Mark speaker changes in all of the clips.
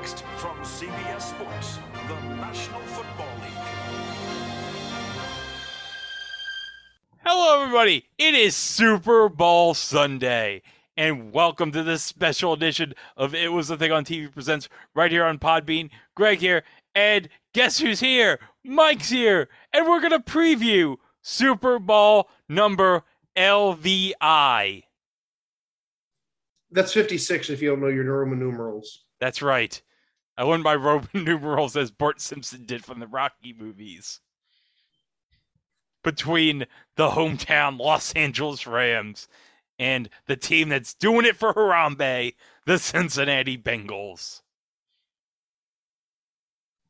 Speaker 1: Next from CBS Sports, the National Football League.
Speaker 2: Hello, everybody. It is Super Bowl Sunday, and welcome to this special edition of It Was the Thing on TV Presents right here on Podbean. Greg here, and guess who's here? Mike's here, and we're going to preview Super Bowl number LVI.
Speaker 3: That's 56 if you don't know your Roman numerals.
Speaker 2: That's right. I learned my Roman numerals as Bart Simpson did from the Rocky movies. Between the hometown Los Angeles Rams and the team that's doing it for Harambe, the Cincinnati Bengals.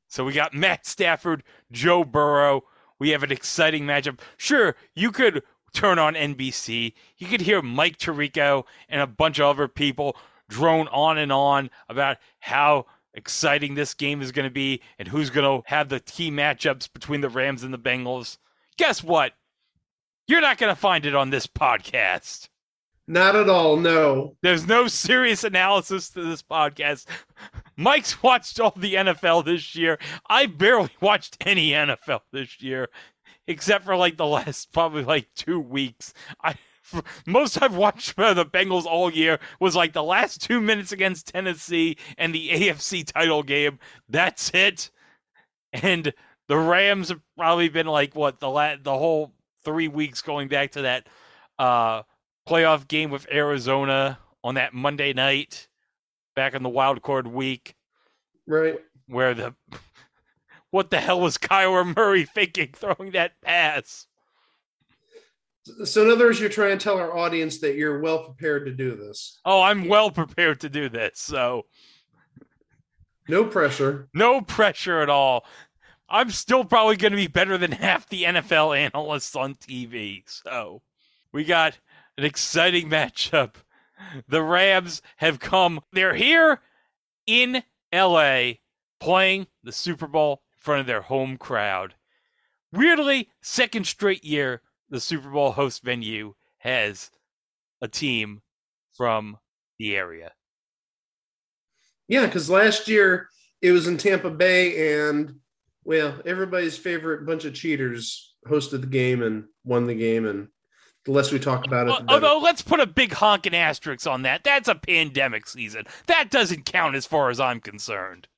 Speaker 2: So we got Matt Stafford, Joe Burrow. We have an exciting matchup. Sure, you could turn on NBC. You could hear Mike Tirico and a bunch of other people drone on and on about how exciting this game is going to be and who's going to have the key matchups between the Rams and the Bengals. Guess what? You're not going to find it on this podcast.
Speaker 3: Not at all, no.
Speaker 2: There's no serious analysis to this podcast. Mike's watched all the NFL this year. I barely watched any NFL this year, except for like the last probably like two weeks. I most I've watched for the Bengals all year was like the last two minutes against Tennessee and the AFC title game. That's it. And the Rams have probably been like what the la- the whole three weeks going back to that uh, playoff game with Arizona on that Monday night back in the wild card week.
Speaker 3: Right.
Speaker 2: Where the what the hell was Kyler Murray thinking throwing that pass?
Speaker 3: So, in other words, you're trying to tell our audience that you're well prepared to do this.
Speaker 2: Oh, I'm well prepared to do this. So,
Speaker 3: no pressure.
Speaker 2: No pressure at all. I'm still probably going to be better than half the NFL analysts on TV. So, we got an exciting matchup. The Rams have come, they're here in LA playing the Super Bowl in front of their home crowd. Weirdly, second straight year the Super Bowl host venue has a team from the area.
Speaker 3: Yeah, because last year it was in Tampa Bay, and well, everybody's favorite bunch of cheaters hosted the game and won the game, and the less we talk about it,
Speaker 2: although let's put a big honking asterisk on that. That's a pandemic season. That doesn't count as far as I'm concerned.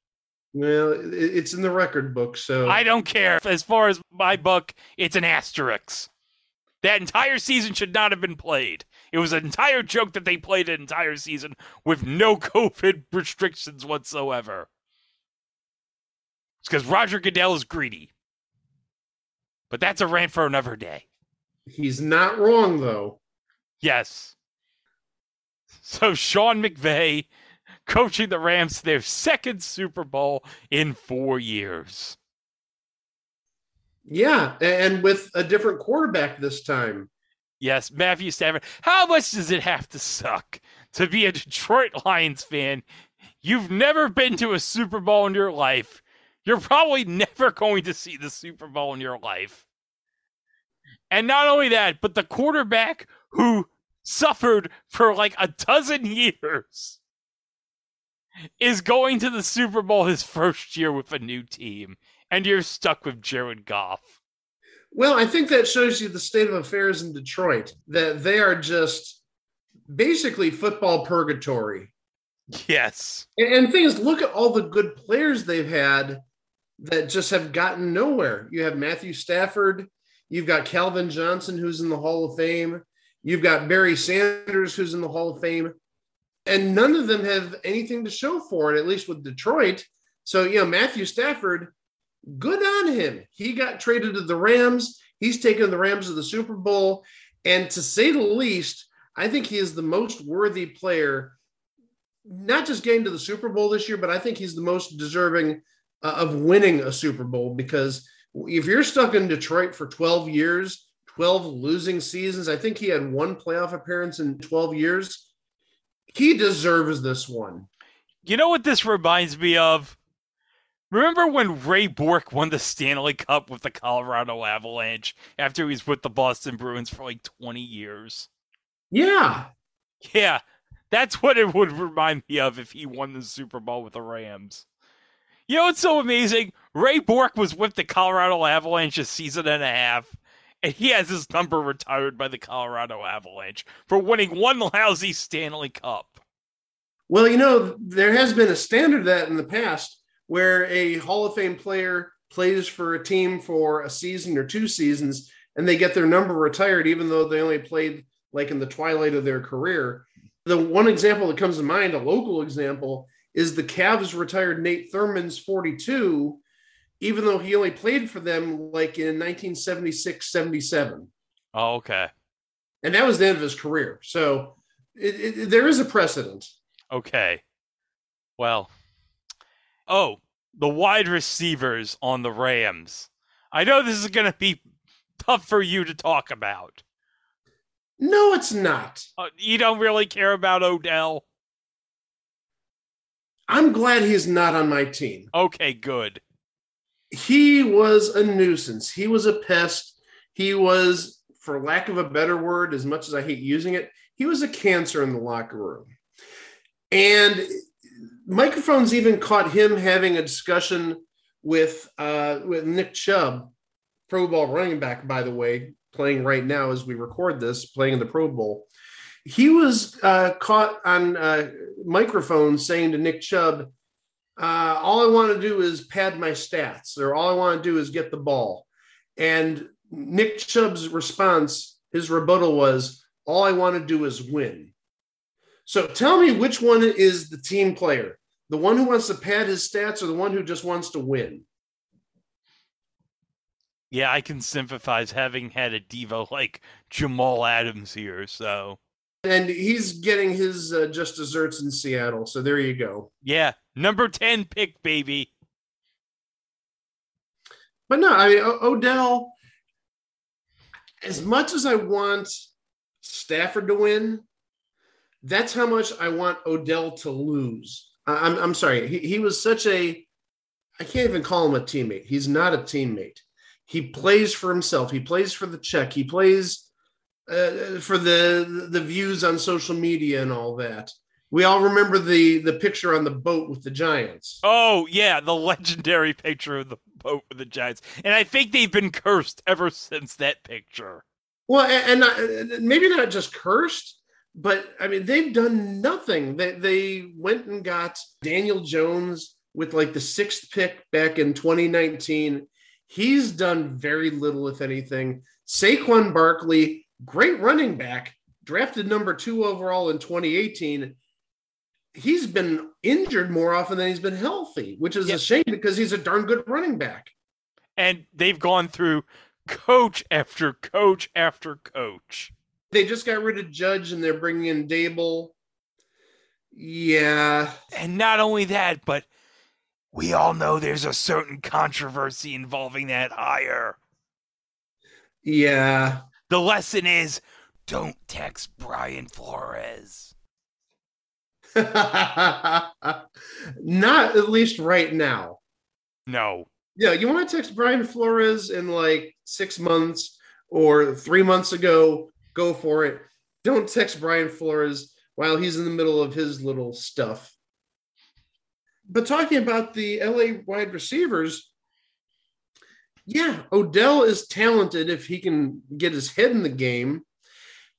Speaker 3: Well, it's in the record book, so
Speaker 2: I don't care. As far as my book, it's an asterisk. That entire season should not have been played. It was an entire joke that they played an entire season with no COVID restrictions whatsoever. It's because Roger Goodell is greedy. But that's a rant for another day.
Speaker 3: He's not wrong, though.
Speaker 2: Yes. So Sean McVay coaching the Rams to their second Super Bowl in four years.
Speaker 3: Yeah, and with a different quarterback this time.
Speaker 2: Yes, Matthew Stafford. How much does it have to suck to be a Detroit Lions fan? You've never been to a Super Bowl in your life. You're probably never going to see the Super Bowl in your life. And not only that, but the quarterback who suffered for like a dozen years is going to the Super Bowl his first year with a new team and you're stuck with Jared Goff.
Speaker 3: Well, I think that shows you the state of affairs in Detroit, that they are just basically football purgatory.
Speaker 2: Yes.
Speaker 3: And, and things, look at all the good players they've had that just have gotten nowhere. You have Matthew Stafford, you've got Calvin Johnson, who's in the Hall of Fame, you've got Barry Sanders, who's in the Hall of Fame, and none of them have anything to show for it, at least with Detroit. So, you know, Matthew Stafford good on him. He got traded to the Rams. He's taken the Rams to the Super Bowl. And to say the least, I think he is the most worthy player, not just getting to the Super Bowl this year, but I think he's the most deserving uh, of winning a Super Bowl because if you're stuck in Detroit for 12 years, 12 losing seasons, I think he had one playoff appearance in 12 years. He deserves this one.
Speaker 2: You know what this reminds me of? Remember when Ray Bourque won the Stanley Cup with the Colorado Avalanche after he was with the Boston Bruins for like 20 years?
Speaker 3: Yeah.
Speaker 2: Yeah. That's what it would remind me of if he won the Super Bowl with the Rams. You know what's so amazing? Ray Bourque was with the Colorado Avalanche a season and a half, and he has his number retired by the Colorado Avalanche for winning one lousy Stanley Cup.
Speaker 3: Well, you know, there has been a standard of that in the past where a Hall of Fame player plays for a team for a season or two seasons and they get their number retired, even though they only played like in the twilight of their career. The one example that comes to mind, a local example, is the Cavs retired Nate Thurmond's 42, even though he only played for them like in 1976 77.
Speaker 2: Oh, okay.
Speaker 3: And that was the end of his career. So it, it, there is a precedent.
Speaker 2: Okay. Well, oh, the wide receivers on the Rams. I know this is going to be tough for you to talk about.
Speaker 3: No, it's not.
Speaker 2: Uh, you don't really care about Odell.
Speaker 3: I'm glad he's not on my team.
Speaker 2: Okay, good.
Speaker 3: He was a nuisance. He was a pest. He was, for lack of a better word, as much as I hate using it, he was a cancer in the locker room. And microphones even caught him having a discussion with uh, with Nick Chubb, Pro Bowl running back, by the way, playing right now as we record this, playing in the Pro Bowl. He was uh, caught on uh, microphone saying to Nick Chubb, uh, "All I want to do is pad my stats, or all I want to do is get the ball." And Nick Chubb's response, his rebuttal was, "All I want to do is win." So tell me which one is the team player? The one who wants to pad his stats or the one who just wants to win?
Speaker 2: Yeah, I can sympathize having had a diva like Jamal Adams here, so.
Speaker 3: And he's getting his uh, just desserts in Seattle, so there you go.
Speaker 2: Yeah, number 10 pick, baby.
Speaker 3: But no, I mean, o- Odell, as much as I want Stafford to win, that's how much I want Odell to lose. I'm, I'm sorry. He, he was such a, I can't even call him a teammate. He's not a teammate. He plays for himself. He plays for the check. He plays uh, for the the views on social media and all that. We all remember the the picture on the boat with the Giants.
Speaker 2: Oh, yeah, the legendary picture of the boat with the Giants. And I think they've been cursed ever since that picture.
Speaker 3: Well, and, and not, maybe not just cursed, but I mean they've done nothing. They they went and got Daniel Jones with like the sixth pick back in 2019. He's done very little, if anything. Saquon Barkley, great running back, drafted number two overall in 2018. He's been injured more often than he's been healthy, which is
Speaker 2: Yeah.
Speaker 3: a shame because he's a darn good running back.
Speaker 2: And they've gone through coach after coach after coach.
Speaker 3: They just got rid of Judge and they're bringing in Daboll. Yeah,
Speaker 2: And not only that, but we all know there's a certain controversy involving that hire.
Speaker 3: yeah.
Speaker 2: The lesson is don't text Brian Flores.
Speaker 3: Not at least right now.
Speaker 2: No.
Speaker 3: Yeah, you want to text Brian Flores in like six months or three months ago, go for it. Don't text Brian Flores while he's in the middle of his little stuff. But talking about the LA wide receivers, yeah, Odell is talented if he can get his head in the game.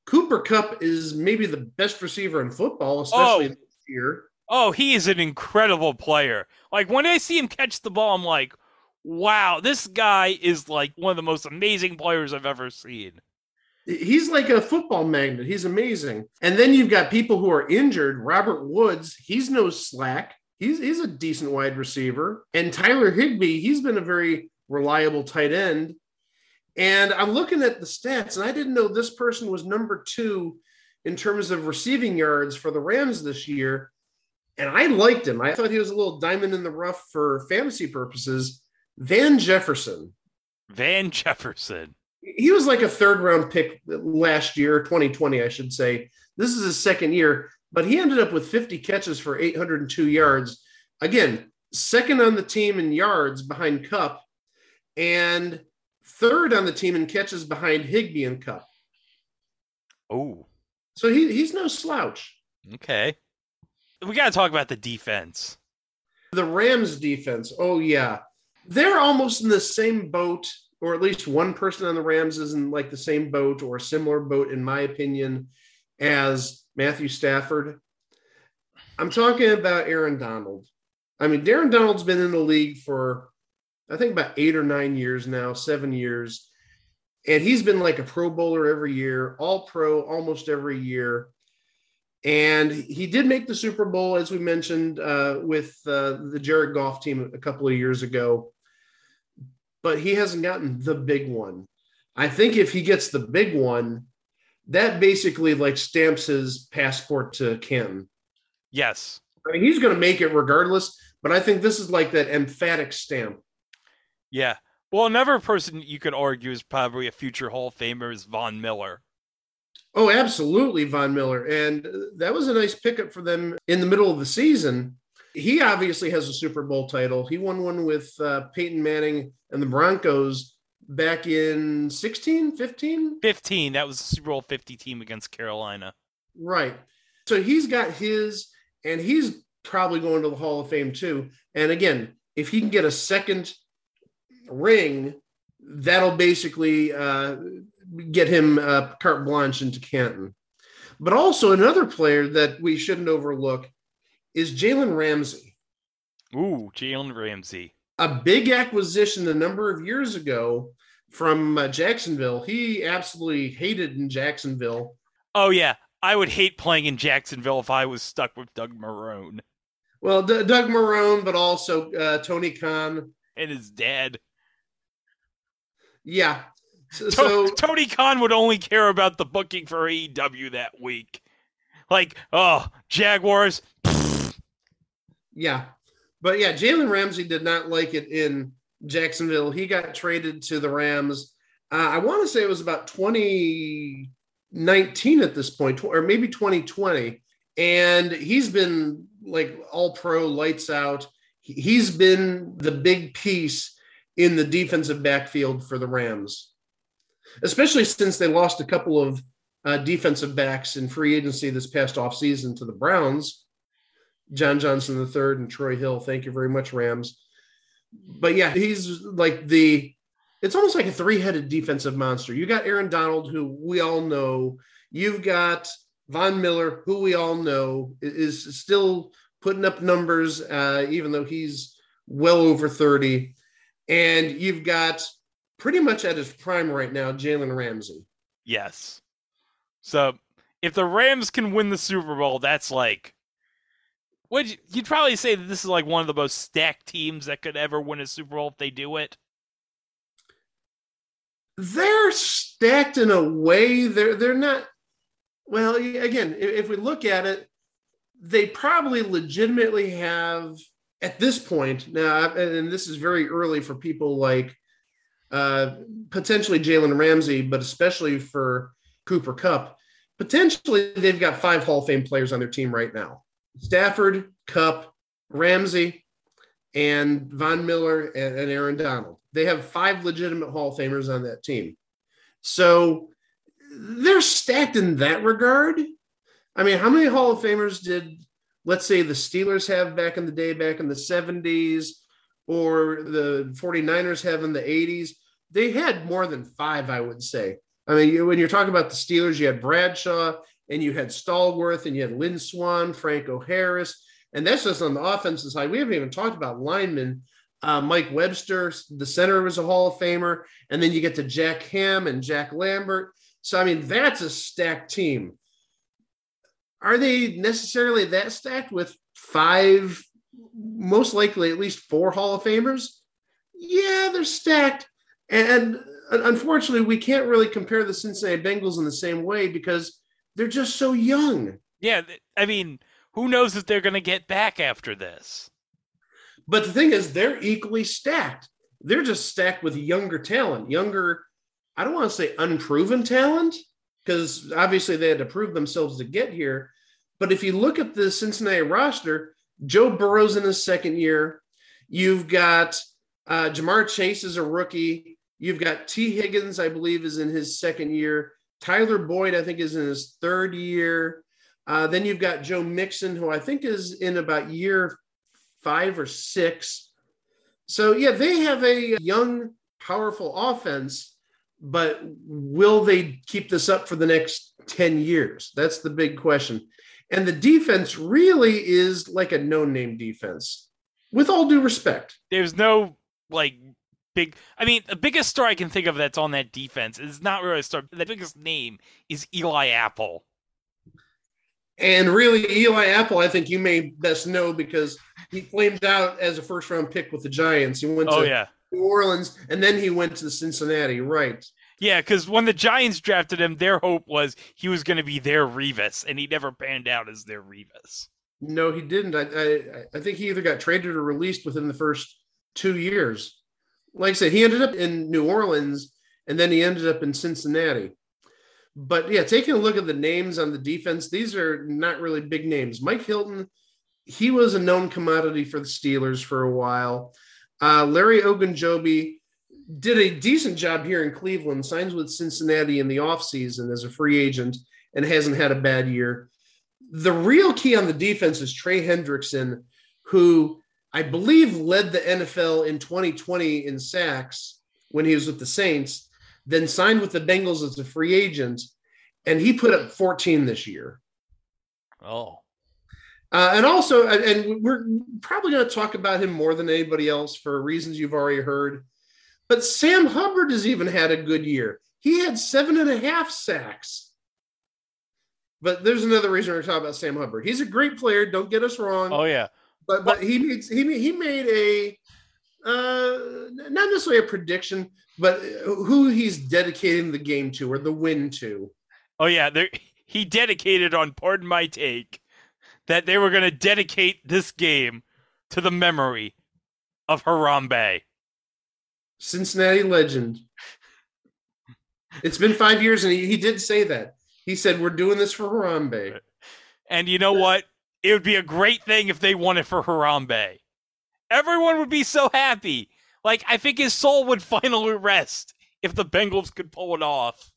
Speaker 3: Cooper Kupp is maybe the best receiver in football, especially
Speaker 2: Oh.
Speaker 3: this year.
Speaker 2: Oh, he is an incredible player. Like when I see him catch the ball, I'm like, wow, this guy is like one of the most amazing players I've ever seen.
Speaker 3: He's like a football magnet. He's amazing. And then you've got people who are injured. Robert Woods, he's no slack. He's he's a decent wide receiver. And Tyler Higbee, he's been a very reliable tight end. And I'm looking at the stats, and I didn't know this person was number two in terms of receiving yards for the Rams this year. And I liked him. I thought he was a little diamond in the rough for fantasy purposes. Van Jefferson
Speaker 2: Van Jefferson.
Speaker 3: He was like a third round pick last year, 2020, I should say. This is his second year, but he ended up with 50 catches for 802 yards. Again, second on the team in yards behind Kupp, and third on the team in catches behind Higbee and Kupp.
Speaker 2: Oh.
Speaker 3: So he, he's no slouch.
Speaker 2: Okay. We got to talk about the defense.
Speaker 3: The Rams defense. Oh yeah. They're almost in the same boat or at least one person on the Rams is in like the same boat or a similar boat in my opinion as Matthew Stafford. I'm talking about Aaron Donald. I mean, Aaron Donald's been in the league for I think about 8 or 9 years now, 7 years. And he's been like a pro bowler every year, all pro almost every year. And he did make the Super Bowl, as we mentioned, uh, with uh, the Jared Goff team a couple of years ago. But he hasn't gotten the big one. I think if he gets the big one, that basically like stamps his passport to Canton.
Speaker 2: Yes.
Speaker 3: I mean, he's going to make it regardless, but I think this is like that emphatic stamp.
Speaker 2: Yeah. Well, another person you could argue is probably a future Hall of Famer is Von Miller.
Speaker 3: Oh, absolutely, Von Miller. And uh, that was a nice pickup for them in the middle of the season. He obviously has a Super Bowl title. He won one with uh, Peyton Manning and the Broncos back in 16, 15?
Speaker 2: 15. That was the Super Bowl 50 team against Carolina.
Speaker 3: Right. So he's got his, and he's probably going to the Hall of Fame too. And again, if he can get a second ring, that'll basically uh, get him uh, carte blanche into Canton. But also another player that we shouldn't overlook is Jalen Ramsey.
Speaker 2: Ooh, Jalen Ramsey.
Speaker 3: A big acquisition a number of years ago from uh, Jacksonville. He absolutely hated in Jacksonville.
Speaker 2: Oh, yeah. I would hate playing in Jacksonville if I was stuck with Doug Marrone.
Speaker 3: Well, D- Doug Marrone, but also uh, Tony Khan.
Speaker 2: And his dad.
Speaker 3: Yeah.
Speaker 2: So, so, Tony Khan would only care about the booking for AEW that week. Like, oh, Jaguars.
Speaker 3: Yeah. But yeah, Jalen Ramsey did not like it in Jacksonville. He got traded to the Rams. Uh, I want to say it was about 2019 at this point, or maybe 2020. And he's been like all pro, lights out. He's been the big piece in the defensive backfield for the Rams especially since they lost a couple of uh, defensive backs in free agency this past offseason to the Browns, John Johnson III and Troy Hill. Thank you very much, Rams. But yeah, he's like the, it's almost like a three headed defensive monster. You got Aaron Donald, who we all know. You've got Von Miller, who we all know is still putting up numbers, uh, even though he's well over 30. And you've got pretty much at his prime right now, Jalen Ramsey.
Speaker 2: Yes. So if the Rams can win the Super Bowl, that's like would you, you'd probably say that this is like one of the most stacked teams that could ever win a Super Bowl if they do it.
Speaker 3: They're stacked in a way. They're they're not. Well, again, if we look at it, they probably legitimately have at this point now, and this is very early for people like uh, potentially Jalen Ramsey, but especially for Cooper Kupp. Potentially, they've got five Hall of Fame players on their team right now Stafford, Kupp, Ramsey, and Von Miller and, and Aaron Donald. They have five legitimate Hall of Famers on that team. So they're stacked in that regard. I mean, how many Hall of Famers did, let's say, the Steelers have back in the day, back in the 70s, or the 49ers have in the 80s? they had more than five, I would say. I mean, when you're talking about the Steelers, you had Bradshaw and you had Stallworth and you had Lynn Swann, Franco Harris. And that's just on the offensive side. We haven't even talked about linemen. Uh, Mike Webster, the center, was a Hall of Famer. And then you get to Jack Ham and Jack Lambert. So, I mean, that's a stacked team. Are they necessarily that stacked with five, most likely at least four Hall of Famers? Yeah, they're stacked. And unfortunately, we can't really compare the Cincinnati Bengals in the same way because they're just so young.
Speaker 2: Yeah, I mean, who knows if they're going to get back after this?
Speaker 3: But the thing is, they're equally stacked. They're just stacked with younger talent, younger, I don't want to say unproven talent, because obviously they had to prove themselves to get here. But if you look at the Cincinnati roster, Joe Burrow's in his second year. You've got uh, Ja'Marr Chase is a rookie. You've got Tee Higgins, I believe, is in his second year. Tyler Boyd, I think, is in his third year. Uh, then you've got Joe Mixon, who I think is in about year five or six. So, yeah, they have a young, powerful offense, but will they keep this up for the next 10 years? That's the big question. And the defense really is like a no name defense, with all due respect.
Speaker 2: There's no like big. I mean, the biggest star I can think of that's on that defense is not really a star. The biggest name is Eli Apple.
Speaker 3: And really, Eli Apple, I think you may best know because he flamed out as a first round pick with the Giants. He went
Speaker 2: Oh
Speaker 3: to
Speaker 2: yeah,
Speaker 3: New Orleans and then he went to Cincinnati, right?
Speaker 2: yeah. Because when the Giants drafted him, their hope was he was going to be their Revis, and he never panned out as their Revis.
Speaker 3: No, he didn't. I, I, I think he either got traded or released within the first two years. Like I said, he ended up in New Orleans and then he ended up in Cincinnati. But yeah, taking a look at the names on the defense, these are not really big names. Mike Hilton, he was a known commodity for the Steelers for a while. Uh, Larry Ogunjobi did a decent job here in Cleveland, signs with Cincinnati in the offseason as a free agent and hasn't had a bad year. The real key on the defense is Trey Hendrickson, who I believe led the NFL in 2020 in sacks when he was with the Saints, then signed with the Bengals as a free agent, and he put up 14 this year.
Speaker 2: Oh,
Speaker 3: Uh, and also, and- and we're probably going to talk about him more than anybody else for reasons you've already heard. But Sam Hubbard has even had a good year. He had seven and a half sacks. But there's another reason we're talking about Sam Hubbard. He's a great player. Don't get us wrong.
Speaker 2: oh yeah.
Speaker 3: But but he made he made, he made a uh, not necessarily a prediction, but who he's dedicating the game to or the win to.
Speaker 2: Oh yeah, there he dedicated on pardon my take that they were going to dedicate this game to the memory of Harambe.
Speaker 3: Cincinnati legend. It's been five years, and he, he did say that. He said, "We're doing this for Harambe."
Speaker 2: And you know what? It would be a great thing if they won it for Harambe. Everyone would be so happy. Like I think his soul would finally rest if the Bengals could pull it off.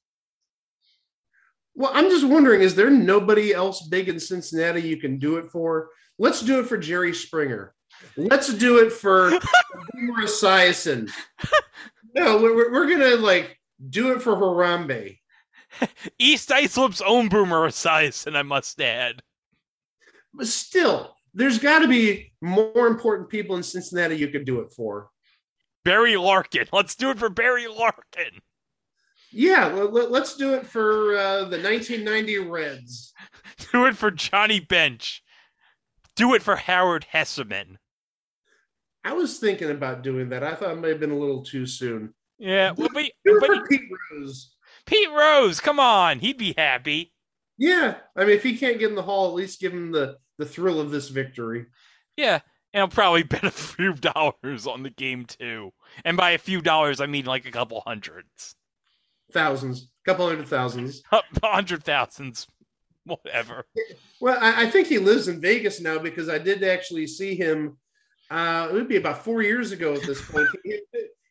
Speaker 3: Well, I'm just wondering: is there nobody else big in Cincinnati you can do it for? Let's do it for Jerry Springer. Let's do it for Boomer Esiason. No, we're, we're gonna like do it for Harambe.
Speaker 2: East Islip's own Boomer Esiason, I must add.
Speaker 3: But still, there's got to be more important people in Cincinnati you could do it for.
Speaker 2: Barry Larkin. Let's do it for Barry Larkin.
Speaker 3: Yeah, let, us do it for uh, the 1990 Reds.
Speaker 2: Do it for Johnny Bench. Do it for Howard Hesseman.
Speaker 3: I was thinking about doing that. I thought it may have been a little too soon.
Speaker 2: Yeah, well, but,
Speaker 3: Do it for Pete Rose.
Speaker 2: Pete Rose, come on, he'd be happy.
Speaker 3: Yeah, I mean, if he can't get in the hall, at least give him the the thrill of this victory.
Speaker 2: Yeah, and I'll probably bet a few dollars on the game too. And by a few dollars, I mean like a couple hundreds,
Speaker 3: Thousands, couple hundred thousands.
Speaker 2: a hundred thousands, whatever.
Speaker 3: Well, I, I think he lives in Vegas now because I did actually see him. Uh, it would be about four years ago at this point. he,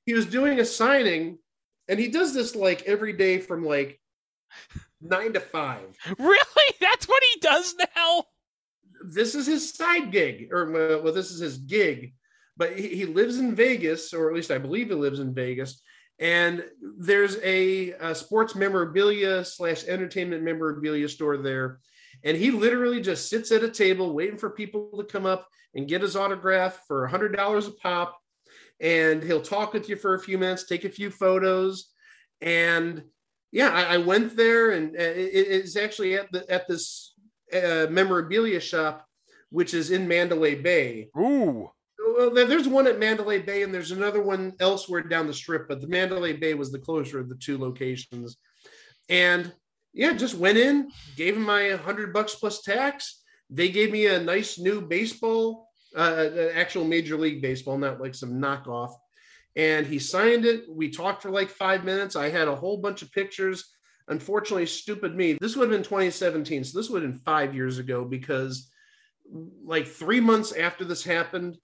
Speaker 3: he was doing a signing, and he does this like every day from like nine to five.
Speaker 2: Really? That's what he does now?
Speaker 3: This is his side gig, or well, this is his gig. But he, he lives in Vegas, or at least I believe he lives in Vegas. And there's a, a sports memorabilia slash entertainment memorabilia store there. And he literally just sits at a table waiting for people to come up and get his autograph for $100 a pop. And he'll talk with you for a few minutes, take a few photos. And yeah, I, I went there and uh, it, it's actually at the at this uh, memorabilia shop, which is in Mandalay Bay.
Speaker 2: Ooh.
Speaker 3: Well, there's one at Mandalay Bay, and there's another one elsewhere down the strip. But the Mandalay Bay was the closer of the two locations. And yeah, just went in, gave him my hundred bucks plus tax. They gave me a nice new baseball, uh, uh, actual Major League Baseball, not like some knockoff. And he signed it. We talked for like five minutes. I had a whole bunch of pictures. Unfortunately, stupid me. This would have been 2017, so this would have been five years ago because like three months after this happened,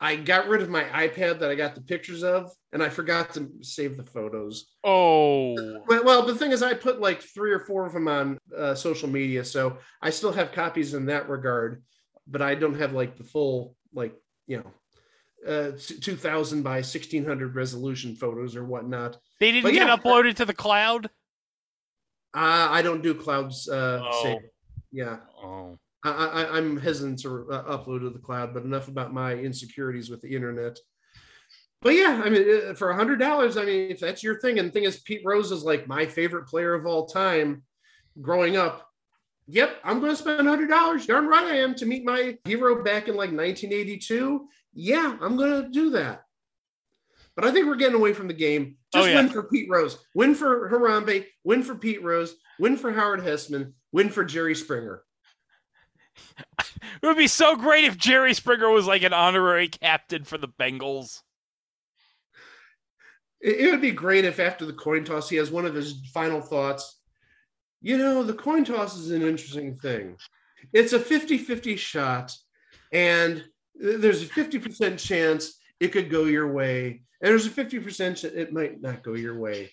Speaker 3: I got rid of my iPad that I got the pictures of, and I forgot to save the photos.
Speaker 2: Oh,
Speaker 3: Well, the thing is, I put like three or four of them on uh, social media, so I still have copies in that regard, but I don't have like the full, like you know, uh, two thousand by sixteen hundred resolution photos or whatnot.
Speaker 2: they didn't
Speaker 3: But
Speaker 2: get
Speaker 3: yeah,
Speaker 2: uploaded to the cloud.
Speaker 3: Uh, I don't do clouds uh,
Speaker 2: Oh.
Speaker 3: save. Yeah,
Speaker 2: Oh,
Speaker 3: I, I, I'm hesitant to uh, upload to the cloud, but enough about my insecurities with the internet. But yeah, I mean, uh, for a hundred dollars, I mean, if that's your thing, and the thing is, Pete Rose is like my favorite player of all time, growing up. Yep, I'm going to spend a hundred dollars. Darn right I am to meet my hero back in like 1982. Yeah, I'm going to do that. But I think we're getting away from the game.
Speaker 2: Oh,
Speaker 3: Just
Speaker 2: yeah.
Speaker 3: win for Pete Rose, win for Harambe, win for Pete Rose, win for Howard Hesseman, win for Jerry Springer.
Speaker 2: it would be so great if Jerry Springer was like an honorary captain for the Bengals.
Speaker 3: It, it would be great if after the coin toss, he has one of his final thoughts. You know, the coin toss is an interesting thing. It's a 50 50 shot, and there's a 50% chance it could go your way, and there's a 50% ch- it might not go your way.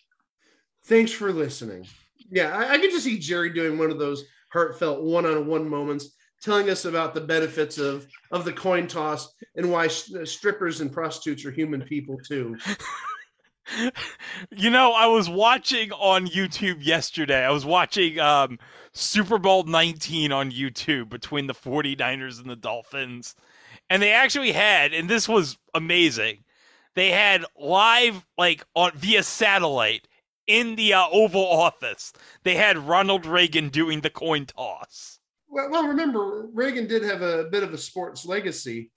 Speaker 3: Thanks for listening. Yeah, I, I could just see Jerry doing one of those heartfelt one on one moments, telling us about the benefits of, of the coin toss and why sh- strippers and prostitutes are human people too.
Speaker 2: you know, I was watching on YouTube yesterday. I was watching um, Super Bowl 19 on YouTube between the 49ers and the Dolphins. And they actually had, and this was amazing. They had live like on via satellite in the uh, Oval Office. They had Ronald Reagan doing the coin toss.
Speaker 3: Well, well, remember Reagan did have a bit of a sports legacy.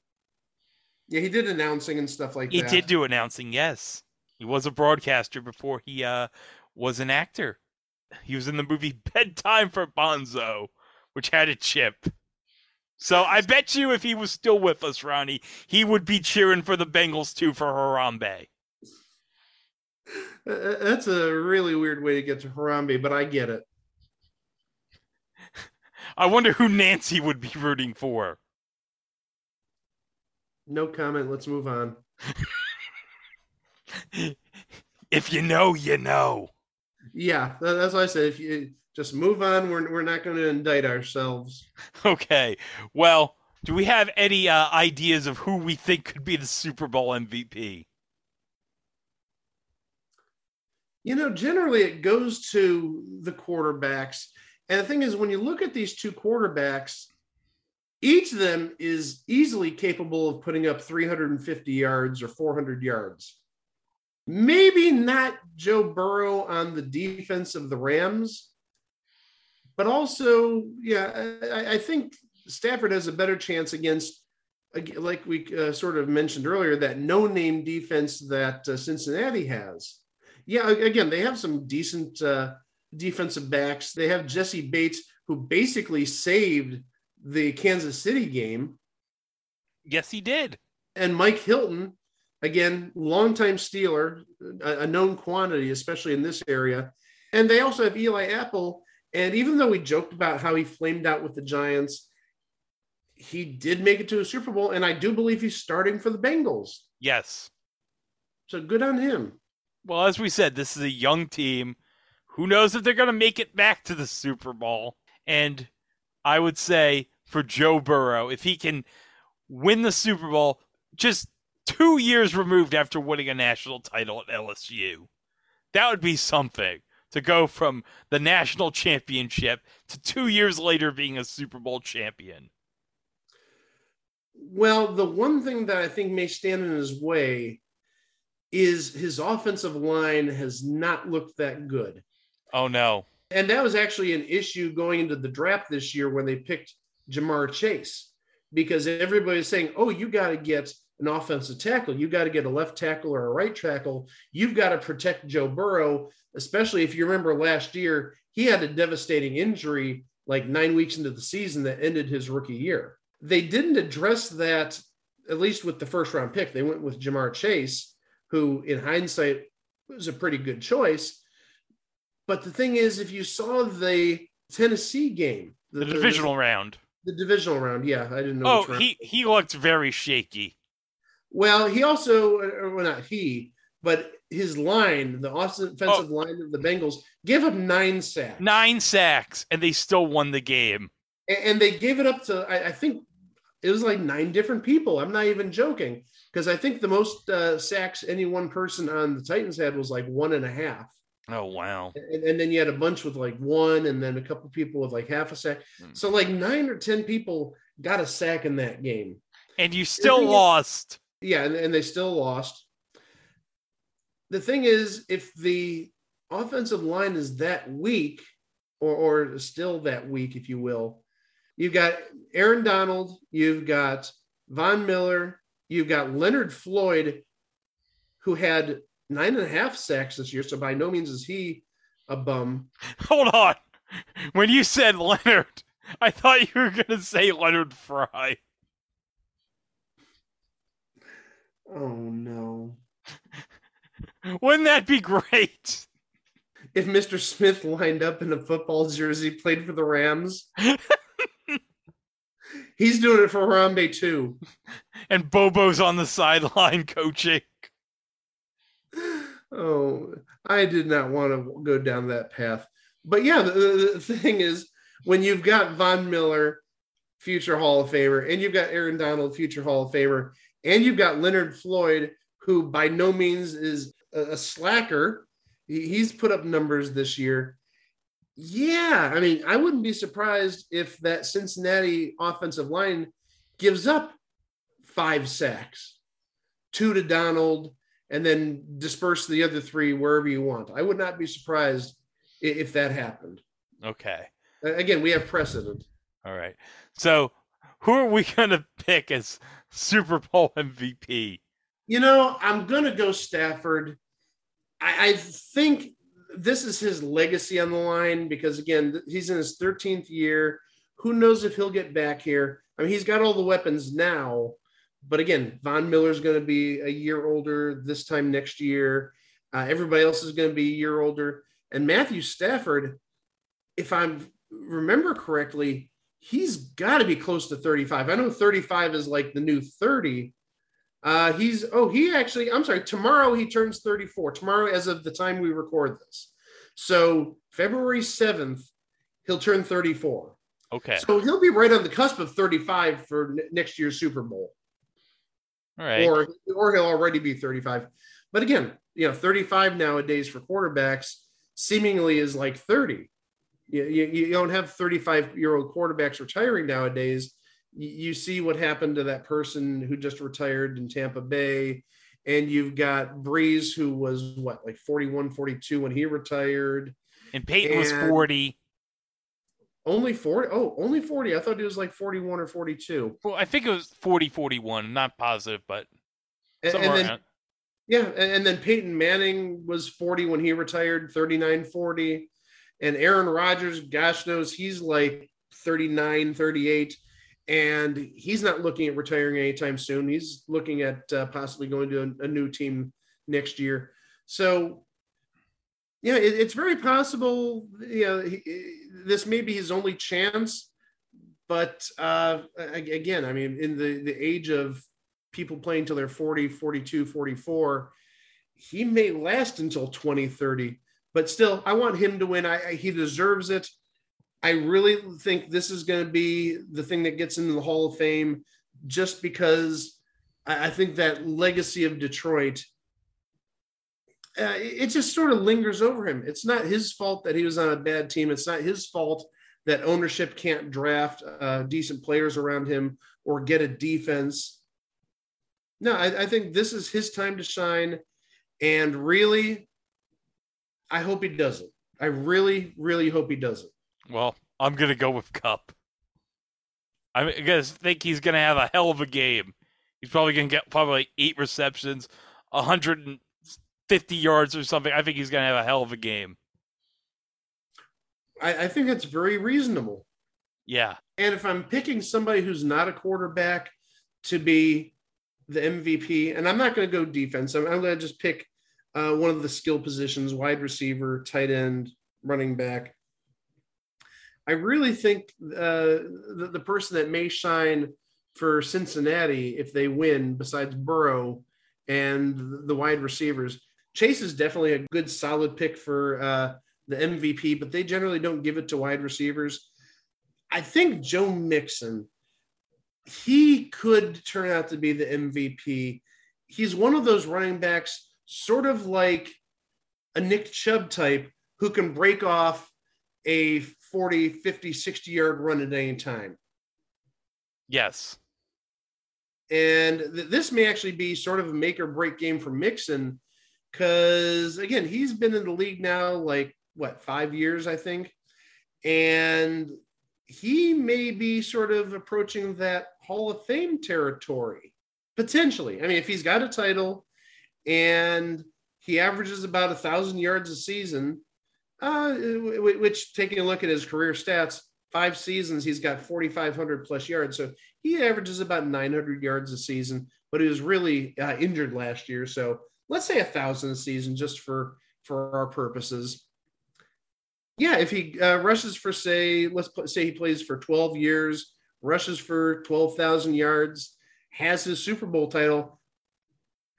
Speaker 3: Yeah, he did announcing and stuff like
Speaker 2: He
Speaker 3: that.
Speaker 2: He did do announcing, yes. He was a broadcaster before he uh, was an actor. He was in the movie Bedtime for Bonzo, which had a chip. So I bet you if he was still with us, Ronnie, he would be cheering for the Bengals too for Harambe.
Speaker 3: That's a really weird way to get to Harambe, but I get it.
Speaker 2: I wonder who Nancy would be rooting for.
Speaker 3: No comment. Let's move on.
Speaker 2: If you know, you know.
Speaker 3: Yeah, that's what I said if you just move on, we're we're not going to indict ourselves.
Speaker 2: Okay. Well, do we have any uh, ideas of who we think could be the Super Bowl MVP?
Speaker 3: You know, generally it goes to the quarterbacks. And the thing is, when you look at these two quarterbacks, each of them is easily capable of putting up 350 yards or 400 yards. Maybe not Joe Burrow on the defense of the Rams, but also, yeah, I, I think Stafford has a better chance against, like we uh, sort of mentioned earlier, that no name defense that uh, Cincinnati has. Yeah, again, they have some decent uh, defensive backs. They have Jessie Bates, who basically saved the Kansas City game,
Speaker 2: Yes, he did.
Speaker 3: and Mike Hilton, again, longtime Steeler, a, a known quantity, especially in this area. And they also have Eli Apple. And even though we joked about how he flamed out with the Giants, he did make it to a Super Bowl, and I do believe he's starting for the Bengals.
Speaker 2: Yes.
Speaker 3: So good on him.
Speaker 2: Well, as we said, this is a young team. Who knows if they're going to make it back to the Super Bowl? And I would say for Joe Burrow, if he can win the Super Bowl just two years removed after winning a national title at LSU, that would be something to go from the national championship to two years later being a Super Bowl champion.
Speaker 3: Well, the one thing that I think may stand in his way is his offensive line has not looked that good.
Speaker 2: Oh, no.
Speaker 3: And that was actually an issue going into the draft this year when they picked Ja'Marr Chase, because everybody was saying, oh, you got to get an offensive tackle. You've got to get a left tackle or a right tackle. You've got to protect Joe Burrow, especially if you remember last year, he had a devastating injury like nine weeks into the season that ended his rookie year. They didn't address that, at least with the first round pick. They went with Ja'Marr Chase, who in hindsight was a pretty good choice. But the thing is, if you saw the Tennessee game,
Speaker 2: The divisional round.
Speaker 3: the, divisional round, yeah, I didn't know.
Speaker 2: Oh, he, he looked very shaky.
Speaker 3: Well, he also, well, not he, but his line, the offensive
Speaker 2: Oh.
Speaker 3: line of the Bengals, gave up nine sacks.
Speaker 2: Nine sacks, and they still won the game.
Speaker 3: A- and they gave it up to I, I think it was like nine different people. I'm not even joking because I think the most uh, sacks any one person on the Titans had was like one and a half,
Speaker 2: Oh wow.
Speaker 3: and, and then you had a bunch with like one, and then a couple people with like half a sack.
Speaker 2: Hmm.
Speaker 3: So like nine or ten people got a sack in that game.
Speaker 2: And you still
Speaker 3: thing is-
Speaker 2: lost.
Speaker 3: Yeah, and, and they still lost. The thing is, if the offensive line is that weak, or, or still that weak, if you will, you've got Aaron Donald, you've got Von Miller, you've got Leonard Floyd, who had nine and a half sacks this year. So by no means is he a bum.
Speaker 2: Hold on. When you said Leonard, I thought you were gonna say Leonard Frey.
Speaker 3: Oh no.
Speaker 2: Wouldn't that be great?
Speaker 3: If Mr. Smith lined up in a football jersey, played for the Rams, he's doing it for Harambe too.
Speaker 2: And Bobo's on the sideline coaching.
Speaker 3: Oh, I did not want to go down that path. But yeah, the, the, the thing is, when you've got Von Miller, future Hall of Famer, and you've got Aaron Donald, future Hall of Famer, and you've got Leonard Floyd, who by no means is a, slacker. He, he's put up numbers this year. Yeah, I mean, I wouldn't be surprised if that Cincinnati offensive line gives up five sacks, two to Donald, and then disperse the other three wherever you want. I would not be surprised if that happened.
Speaker 2: Okay.
Speaker 3: Again, we have precedent.
Speaker 2: All right. So who are we gonna pick as Super Bowl MVP?
Speaker 3: You know, I'm going to go Stafford. I, I think this is his legacy on the line because, again, he's in his 13th year. Who knows if he'll get back here? I mean, he's got all the weapons now, but again, Von Miller's going to be a year older this time next year. Uh, everybody else is going to be a year older. And Matthew Stafford, if I remember correctly, he's got to be close to 35. I know 35 is like the new 30. Uh, he's oh he actually I'm sorry tomorrow he turns 34 tomorrow as of the time we record this, so February 7th he'll turn 34.
Speaker 2: Okay.
Speaker 3: So he'll be right on the cusp of 35 for n- next year's Super Bowl,
Speaker 2: All right.
Speaker 3: or or he'll already be 35. But again, you know 35 nowadays for quarterbacks seemingly is like 30. You, you, you don't have 35 year old quarterbacks retiring nowadays. You, you see what happened to that person who just retired in Tampa Bay. And you've got Brees, who was what, like 41, 42 when he retired.
Speaker 2: and Peyton was 40.
Speaker 3: Only 40. Oh, only 40. I thought he was like 41 or 42.
Speaker 2: Well, I think it was 40 41. Not positive, but
Speaker 3: And, and then,
Speaker 2: around.
Speaker 3: yeah, and, and then Peyton Manning was 40 when he retired, 39, 40. And Aaron Rodgers, gosh knows, he's like 39, 38. And he's not looking at retiring anytime soon. He's looking at uh, possibly going to a, a new team next year. So, yeah, it, it's very possible. You know, he, this may be his only chance. But uh, again, I mean, in the, the age of people playing till they're 40, 42, 44, he may last until 2030. But still, I want him to win. I, I he deserves it. I really think this is going to be the thing that gets into the Hall of Fame, just because I, I think that legacy of Detroit. Uh, it just sort of lingers over him. It's not his fault that he was on a bad team. It's not his fault that ownership can't draft uh, decent players around him or get a defense. No, I, I think this is his time to shine. And really, I hope he doesn't. I really, really hope he doesn't.
Speaker 2: Well, I'm gonna go with Kupp. I gonna think he's gonna have a hell of a game. He's probably gonna get probably like eight receptions, 150 yards or something. I think he's gonna have a hell of a game.
Speaker 3: I, I think that's very reasonable.
Speaker 2: Yeah.
Speaker 3: And if I'm picking somebody who's not a quarterback to be the MVP, and I'm not going to go defense, I'm, I'm going to just pick uh, one of the skill positions wide receiver, tight end, running back. I really think uh, the, the person that may shine for Cincinnati if they win, besides Burrow and the wide receivers. Chase is definitely a good, solid pick for uh, the MVP, but they generally don't give it to wide receivers. I think Joe Mixon, he could turn out to be the MVP. He's one of those running backs, sort of like a Nick Chubb type, who can break off a 40, 50, 60 yard run at any time.
Speaker 2: Yes.
Speaker 3: And th- this may actually be sort of a make or break game for Mixon because, again, he's been in the league now like what, five years, I think. And he may be sort of approaching that Hall of Fame territory potentially. I mean, if he's got a title and he averages about a thousand yards a season, uh, which taking a look at his career stats, five seasons he's got 4,500 plus yards. So he averages about 900 yards a season, but he was really uh, injured last year. So let's say a thousand a season just for for our purposes. Yeah, if he uh, rushes for say, let's put, say he plays for 12 years, rushes for 12,000 yards, has his Super Bowl title.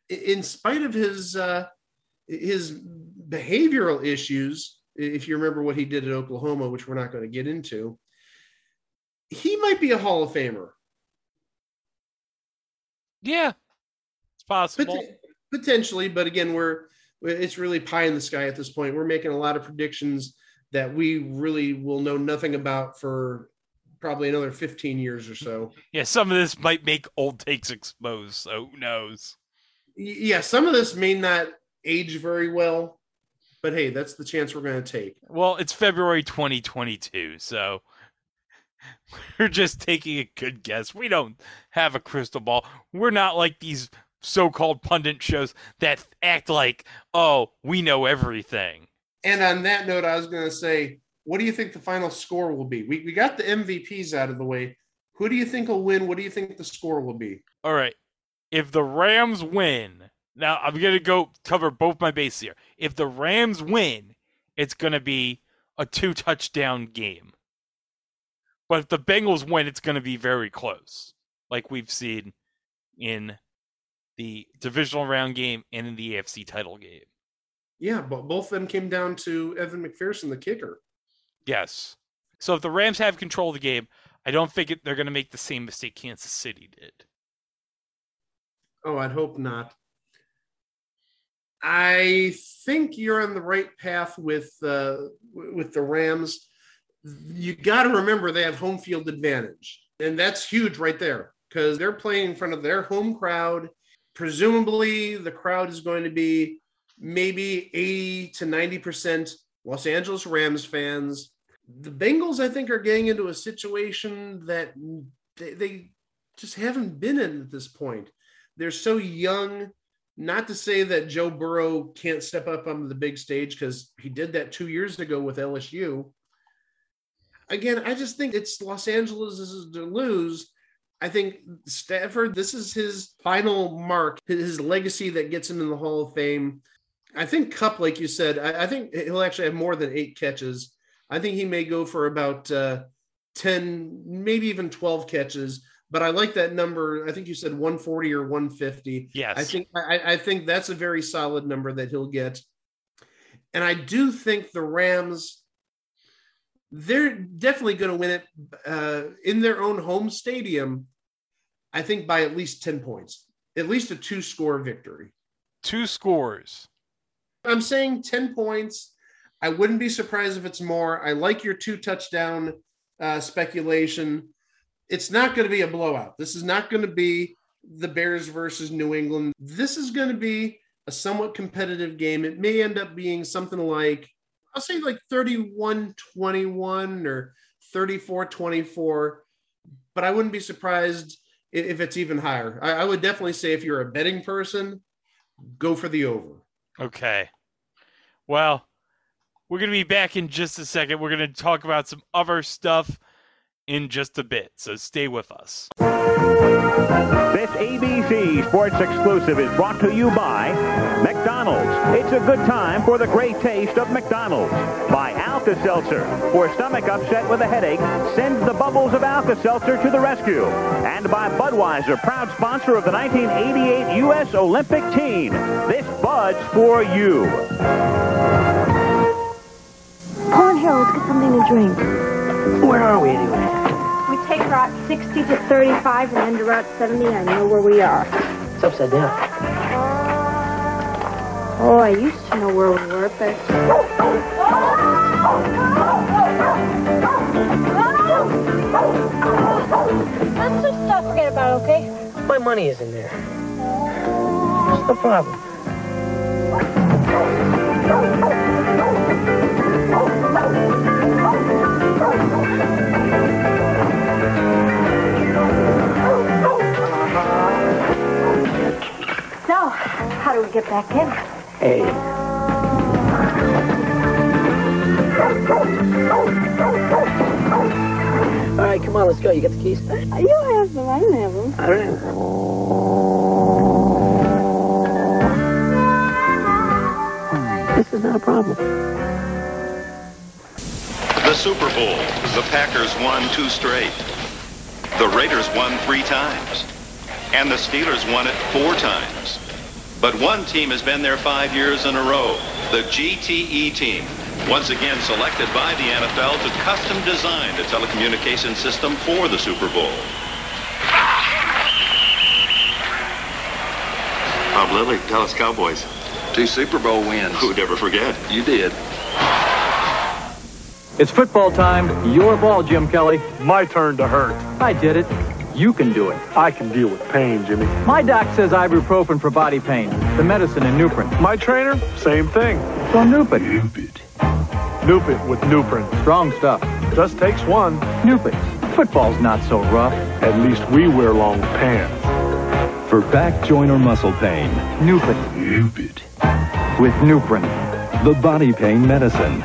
Speaker 3: In spite of his uh, his behavioral issues, if you remember what he did at Oklahoma, which we're not going to get into, he might be a Hall of Famer.
Speaker 2: Yeah, it's possible.
Speaker 3: Pot- potentially, but again, we're it's really pie in the sky at this point. We're making a lot of predictions that we really will know nothing about for probably another 15 years or so.
Speaker 2: Yeah, some of this might make old takes exposed, so who knows?
Speaker 3: Yeah, some of this may not age very well, but hey, that's the chance we're going to take.
Speaker 2: Well, it's February 2022, so we're just taking a good guess. We don't have a crystal ball. We're not like these so-called pundit shows that act like, "Oh, we know everything."
Speaker 3: And on that note, I was going to say, what do you think the final score will be? We we got the MVPs out of the way. Who do you think will win? What do you think the score will be?
Speaker 2: All right. If the Rams win, now I'm going to go cover both my bases here. If the Rams win, it's going to be a two touchdown game. But if the Bengals win, it's going to be very close, like we've seen in the divisional round game and in the AFC title game.
Speaker 3: Yeah, but both of them came down to Evan McPherson, the kicker.
Speaker 2: Yes. So if the Rams have control of the game, I don't think they're going to make the same mistake Kansas City did.
Speaker 3: Oh, I'd hope not. I think you're on the right path with uh, with the Rams. You got to remember they have home field advantage, and that's huge right there because they're playing in front of their home crowd. Presumably, the crowd is going to be maybe 80 to 90 percent Los Angeles Rams fans. The Bengals, I think, are getting into a situation that they, they just haven't been in at this point. They're so young not to say that Joe Burrow can't step up on the big stage because he did that two years ago with LSU. Again, I just think it's Los Angeles is to lose. I think Stafford, this is his final mark, his legacy that gets him in the Hall of Fame. I think Kupp, like you said, I, I think he'll actually have more than eight catches. I think he may go for about uh, 10, maybe even 12 catches but I like that number. I think you said 140 or 150.
Speaker 2: Yes.
Speaker 3: I think I, I, think that's a very solid number that he'll get. And I do think the Rams, they're definitely going to win it uh, in their own home stadium. I think by at least 10 points, at least a two score victory.
Speaker 2: Two scores.
Speaker 3: I'm saying 10 points. I wouldn't be surprised if it's more. I like your two touchdown uh, speculation it's not going to be a blowout. This is not going to be the Bears versus New England. This is going to be a somewhat competitive game. It may end up being something like, I'll say like 31 21 or 34 24, but I wouldn't be surprised if it's even higher. I, I would definitely say if you're a betting person, go for the over.
Speaker 2: Okay. Well, we're going to be back in just a second. We're going to talk about some other stuff in just a bit, so stay with us.
Speaker 4: This ABC Sports exclusive is brought to you by McDonald's. It's a good time for the great taste of McDonald's. By Alka Alka-Seltzer. For stomach upset with a headache, send the bubbles of Alka-Seltzer to the rescue. And by Budweiser, proud sponsor of the 1988 U.S. Olympic team. This Bud's for you.
Speaker 5: Paul and Harold, let's get something to drink.
Speaker 6: Where are we anyway?
Speaker 5: We take Route 60 to 35 and then to Route 70. I know where we are.
Speaker 6: It's upside down.
Speaker 5: Oh, I used to know where we were, but... Let's just uh, forget about it, okay?
Speaker 6: My money is in there. What's the problem?
Speaker 5: How do we get back in?
Speaker 6: Hey. All right, come on, let's go. You got the keys?
Speaker 5: You have them. I don't have them.
Speaker 6: All right. This is not a problem.
Speaker 7: The Super Bowl. The Packers won two straight. The Raiders won three times. And the Steelers won it four times. But one team has been there five years in a row. The GTE team. Once again selected by the NFL to custom design the telecommunication system for the Super Bowl.
Speaker 8: Bob Lilly, Dallas Cowboys.
Speaker 7: Two Super Bowl wins. Who'd ever forget? You did.
Speaker 9: It's football time. Your ball, Jim Kelly.
Speaker 10: My turn to hurt.
Speaker 9: I did it. You can do it.
Speaker 10: I can deal with pain, Jimmy.
Speaker 9: My doc says ibuprofen for body pain. The medicine in Nuprin.
Speaker 10: My trainer, same thing.
Speaker 9: So Nuprin.
Speaker 10: Nupe it with Nuprin.
Speaker 9: Strong stuff.
Speaker 10: Just takes one.
Speaker 9: Nuprin. Football's not so rough.
Speaker 10: At least we wear long pants.
Speaker 11: For back, joint, or muscle pain,
Speaker 9: Nuprin.
Speaker 11: Nupid.
Speaker 9: With Nuprin.
Speaker 11: The body pain medicine.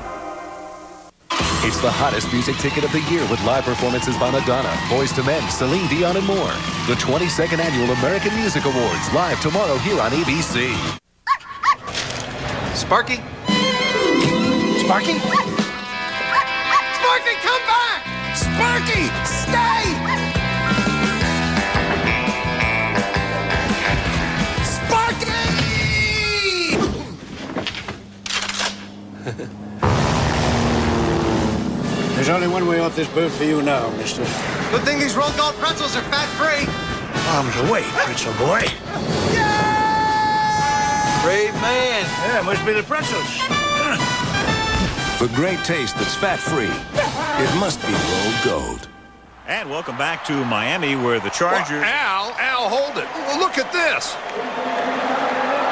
Speaker 11: It's the hottest music ticket of the year with live performances by Madonna, Boyz II Men, Celine Dion, and more. The 22nd Annual American Music Awards live tomorrow here on ABC.
Speaker 8: Sparky? Sparky? Sparky, come back! Sparky, stay!
Speaker 12: There's only one way off this boat for you now, mister.
Speaker 8: Good thing these Rold Gold pretzels are fat-free.
Speaker 12: Arms away, pretzel boy.
Speaker 8: Brave man.
Speaker 12: Yeah, must be the pretzels.
Speaker 11: For great taste that's fat-free, it must be Rold Gold.
Speaker 13: And welcome back to Miami, where the Chargers.
Speaker 1: Al, Al, hold it. Look at this.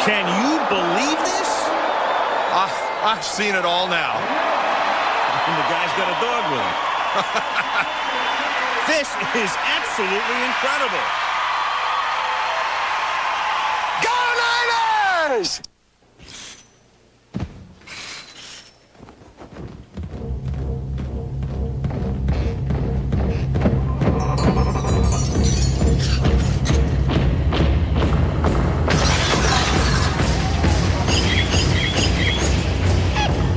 Speaker 13: Can you believe this?
Speaker 1: I, I've seen it all now.
Speaker 13: And the guy's got a dog with him. this is absolutely incredible.
Speaker 8: Go Niners!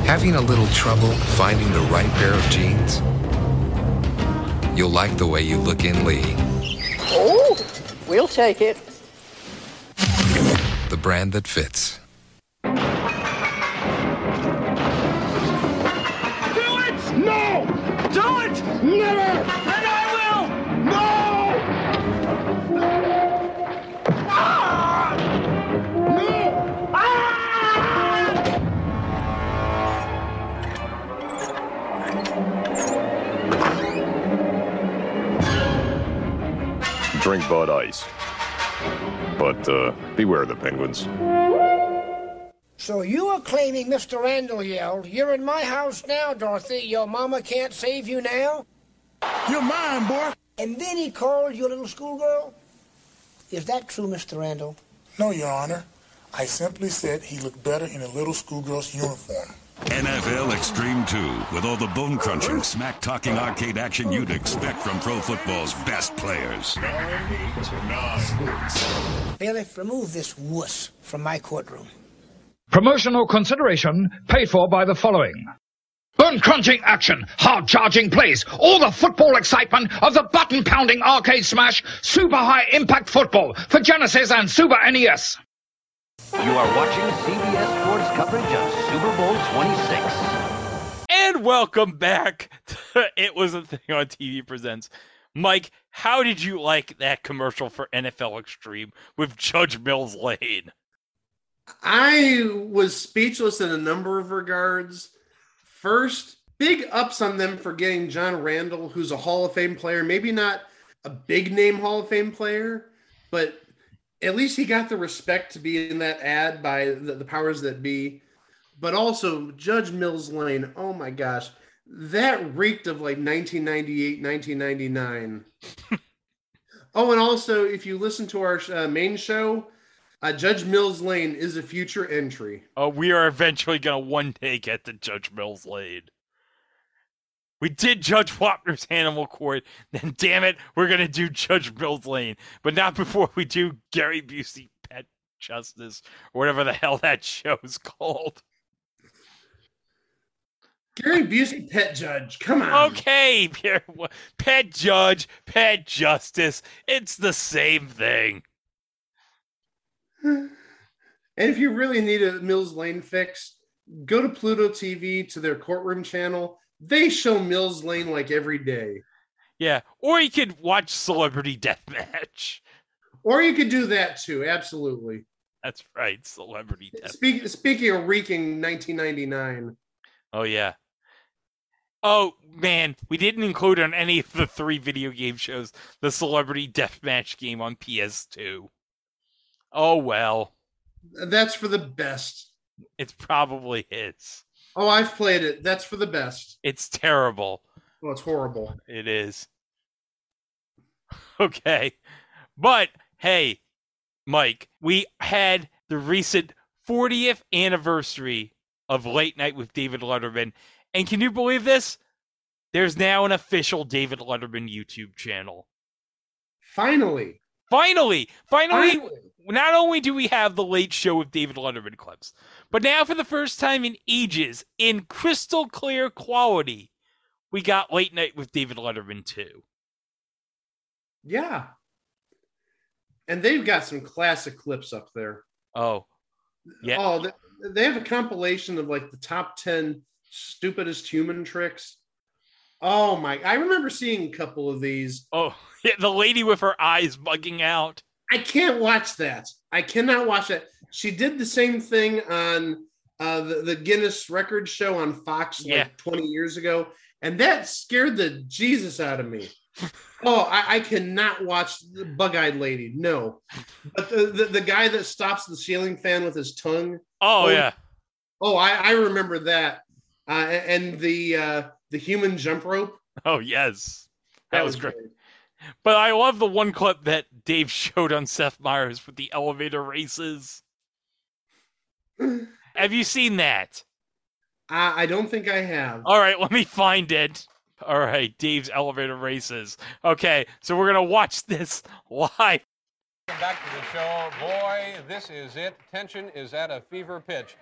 Speaker 14: Having a little trouble finding the right pair of jeans? You'll like the way you look in Lee.
Speaker 6: Oh, we'll take it.
Speaker 14: The brand that fits.
Speaker 12: Do it! No! Do it! Never!
Speaker 15: Drink Bud Ice. But uh, beware the penguins.
Speaker 16: So you are claiming Mr. Randle yelled, You're in my house now, Dorothy. Your mama can't save you now?
Speaker 12: You're mine, boy.
Speaker 16: And then he called you a little schoolgirl? Is that true, Mr. Randle?
Speaker 12: No, Your Honor. I simply said he looked better in a little schoolgirl's uniform.
Speaker 17: NFL Extreme 2, with all the bone crunching, smack talking arcade action you'd expect from pro football's best players.
Speaker 16: Bailiff, remove this wuss from my courtroom.
Speaker 18: Promotional consideration paid for by the following. bone crunching action, hard charging plays, all the football excitement of the button pounding arcade smash, super high impact football for Genesis and Super NES.
Speaker 19: You are watching CBS Sports coverage of Super Bowl 26.
Speaker 2: And welcome back to It Was a Thing on TV Presents. Mike, how did you like that commercial for NFL Extreme with Judge Mills Lane?
Speaker 3: I was speechless in a number of regards. First, big ups on them for getting John Randle, who's a Hall of Fame player, maybe not a big name Hall of Fame player, but at least he got the respect to be in that ad by the, the powers that be. But also, Judge Mills Lane, oh my gosh, that reeked of like 1998, 1999. oh, and also, if you listen to our uh, main show, uh, Judge Mills Lane is a future entry.
Speaker 2: Oh, we are eventually going to one day get to Judge Mills Lane. We did Judge Wapner's Animal Court, then damn it, we're going to do Judge Mills Lane. But not before we do Gary Busey Pet Justice, or whatever the hell that show is called.
Speaker 3: Gary Busey, Pet Judge, come on.
Speaker 2: Okay, Pet Judge, Pet Justice, it's the same thing.
Speaker 3: And if you really need a Mills Lane fix, go to Pluto TV to their courtroom channel. They show Mills Lane like every day.
Speaker 2: Yeah, or you could watch Celebrity Deathmatch.
Speaker 3: Or you could do that too. Absolutely.
Speaker 2: That's right, Celebrity Deathmatch.
Speaker 3: Speak, speaking of reeking 1999.
Speaker 2: Oh yeah. Oh man, we didn't include on any of the three video game shows the Celebrity Deathmatch game on PS2. Oh well.
Speaker 3: That's for the best.
Speaker 2: It's probably is.
Speaker 3: Oh, I've played it. That's for the best.
Speaker 2: It's terrible.
Speaker 3: Well, it's horrible.
Speaker 2: It is. Okay. But hey, Mike, we had the recent 40th anniversary of Late Night with David Letterman. And can you believe this? There's now an official David Letterman YouTube channel.
Speaker 3: Finally.
Speaker 2: Finally. Finally. Finally not only do we have the late show with David Letterman clips, but now for the first time in ages, in crystal clear quality, we got Late Night with David Letterman too.
Speaker 3: Yeah. And they've got some classic clips up there.
Speaker 2: Oh. Yeah.
Speaker 3: Oh, they have a compilation of like the top 10 stupidest human tricks. Oh my, I remember seeing a couple of these.
Speaker 2: Oh, yeah, the lady with her eyes bugging out.
Speaker 3: I can't watch that. I cannot watch that. She did the same thing on uh, the, the Guinness Record Show on Fox like 20 years ago, and that scared the Jesus out of me. oh, I, I, cannot watch the bug-eyed lady. No, but the, the, the guy that stops the ceiling fan with his tongue.
Speaker 2: Oh, oh yeah.
Speaker 3: Oh, I, I remember that. Uh, and the uh, the human jump rope.
Speaker 2: Oh yes, that, that was, was great. great. But I love the one clip that Dave showed on Seth Meyers with the elevator races. have you seen that?
Speaker 3: Uh, I don't think I have.
Speaker 2: All right, let me find it. All right, Dave's elevator races. Okay, so we're going to watch this live.
Speaker 20: Welcome back to the show. Boy, this is it. Tension is at a fever pitch.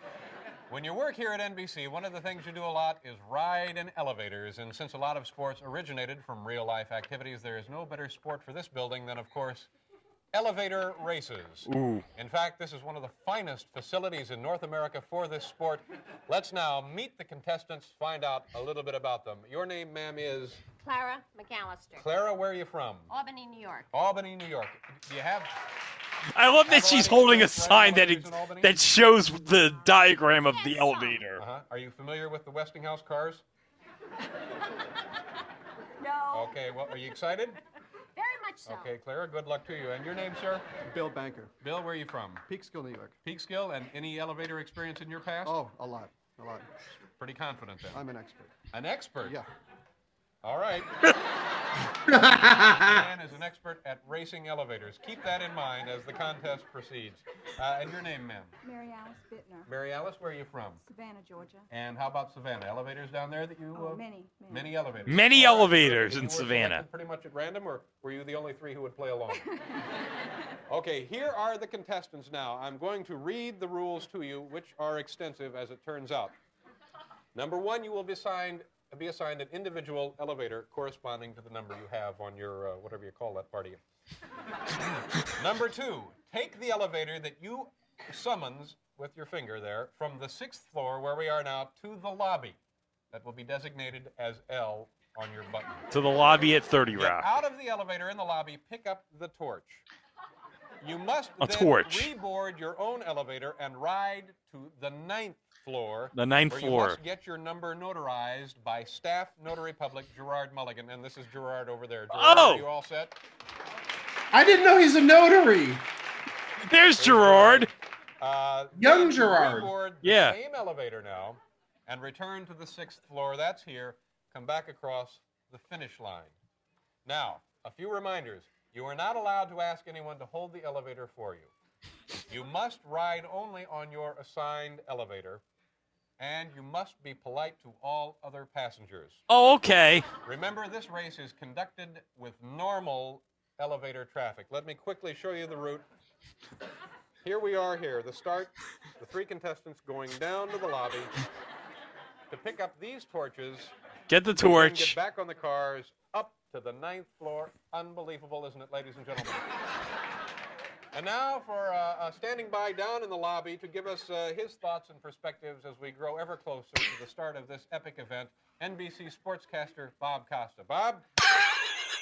Speaker 20: When you work here at NBC, one of the things you do a lot is ride in elevators. And since a lot of sports originated from real life activities, there is no better sport for this building than, of course, elevator races.
Speaker 2: Ooh.
Speaker 20: In fact, this is one of the finest facilities in North America for this sport. Let's now meet the contestants, find out a little bit about them. Your name, ma'am, is?
Speaker 21: Clara McAllister.
Speaker 20: Clara, where are you from?
Speaker 21: Albany, New York.
Speaker 20: Albany, New York. Do you have.
Speaker 2: I love that she's holding a sign that it, that shows the diagram of the elevator.
Speaker 20: Uh-huh. Are you familiar with the Westinghouse cars?
Speaker 21: no.
Speaker 20: Okay, well, are you excited?
Speaker 21: Very much so.
Speaker 20: Okay, Clara, good luck to you. And your name, sir?
Speaker 22: Bill Banker.
Speaker 20: Bill, where are you from?
Speaker 22: Peekskill, New York.
Speaker 20: Peekskill, and any elevator experience in your past?
Speaker 22: Oh, a lot. A lot.
Speaker 20: Pretty confident then.
Speaker 22: I'm an expert.
Speaker 20: An expert?
Speaker 22: Yeah.
Speaker 20: All right. man is an expert at racing elevators. Keep that in mind as the contest proceeds. Uh, and your name, ma'am?
Speaker 23: Mary Alice Bittner.
Speaker 20: Mary Alice, where are you from?
Speaker 23: Savannah, Georgia.
Speaker 20: And how about Savannah? Elevators down there that you?
Speaker 23: Oh,
Speaker 20: uh,
Speaker 23: many, many.
Speaker 20: Many elevators.
Speaker 2: Many
Speaker 20: All right.
Speaker 2: elevators
Speaker 20: You
Speaker 2: in Savannah.
Speaker 20: Pretty much at random, or were you the only three who would play along? okay, here are the contestants now. I'm going to read the rules to you, which are extensive as it turns out. Number one, you will be assigned be assigned an individual elevator corresponding to the number you have on your uh, whatever you call that party. number two, take the elevator that you summons with your finger there from the sixth floor where we are now to the lobby that will be designated as L on your button.
Speaker 2: To the lobby at 30
Speaker 20: Get
Speaker 2: Rock.
Speaker 20: out of the elevator in the lobby, pick up the torch. You must
Speaker 2: A
Speaker 20: then
Speaker 2: torch.
Speaker 20: reboard your own elevator and ride to the ninth floor.
Speaker 2: The ninth
Speaker 20: where
Speaker 2: floor.
Speaker 20: You must get your number notarized by staff notary public Gerard Mulligan, and this is Gerard over there. Gerard,
Speaker 2: Oh!
Speaker 20: are you all set?
Speaker 3: I didn't know he's a notary.
Speaker 2: There's Gerard.
Speaker 20: Uh,
Speaker 3: Young Gerard.
Speaker 20: Reboard the
Speaker 2: Yeah.
Speaker 20: same elevator now, and return to the sixth floor. That's here. Come back across the finish line. Now, a few reminders. You are not allowed to ask anyone to hold the elevator for you. You must ride only on your assigned elevator, and you must be polite to all other passengers.
Speaker 2: Oh, okay.
Speaker 20: Remember, this race is conducted with normal elevator traffic. Let me quickly show you the route. Here we are here, the start, the three contestants going down to the lobby to pick up these torches.
Speaker 2: Get the torch.
Speaker 20: Get back on the cars, up to the ninth floor. Unbelievable, isn't it, ladies and gentlemen? And now for uh, uh, standing by down in the lobby to give us uh, his thoughts and perspectives as we grow ever closer to the start of this epic event, NBC sportscaster Bob Costas. Bob?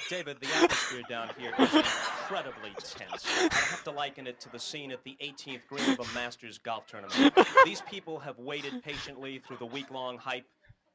Speaker 24: David, the atmosphere down here is incredibly tense. I have to liken it to the scene at the 18th green of a Masters golf tournament. These people have waited patiently through the week-long hype.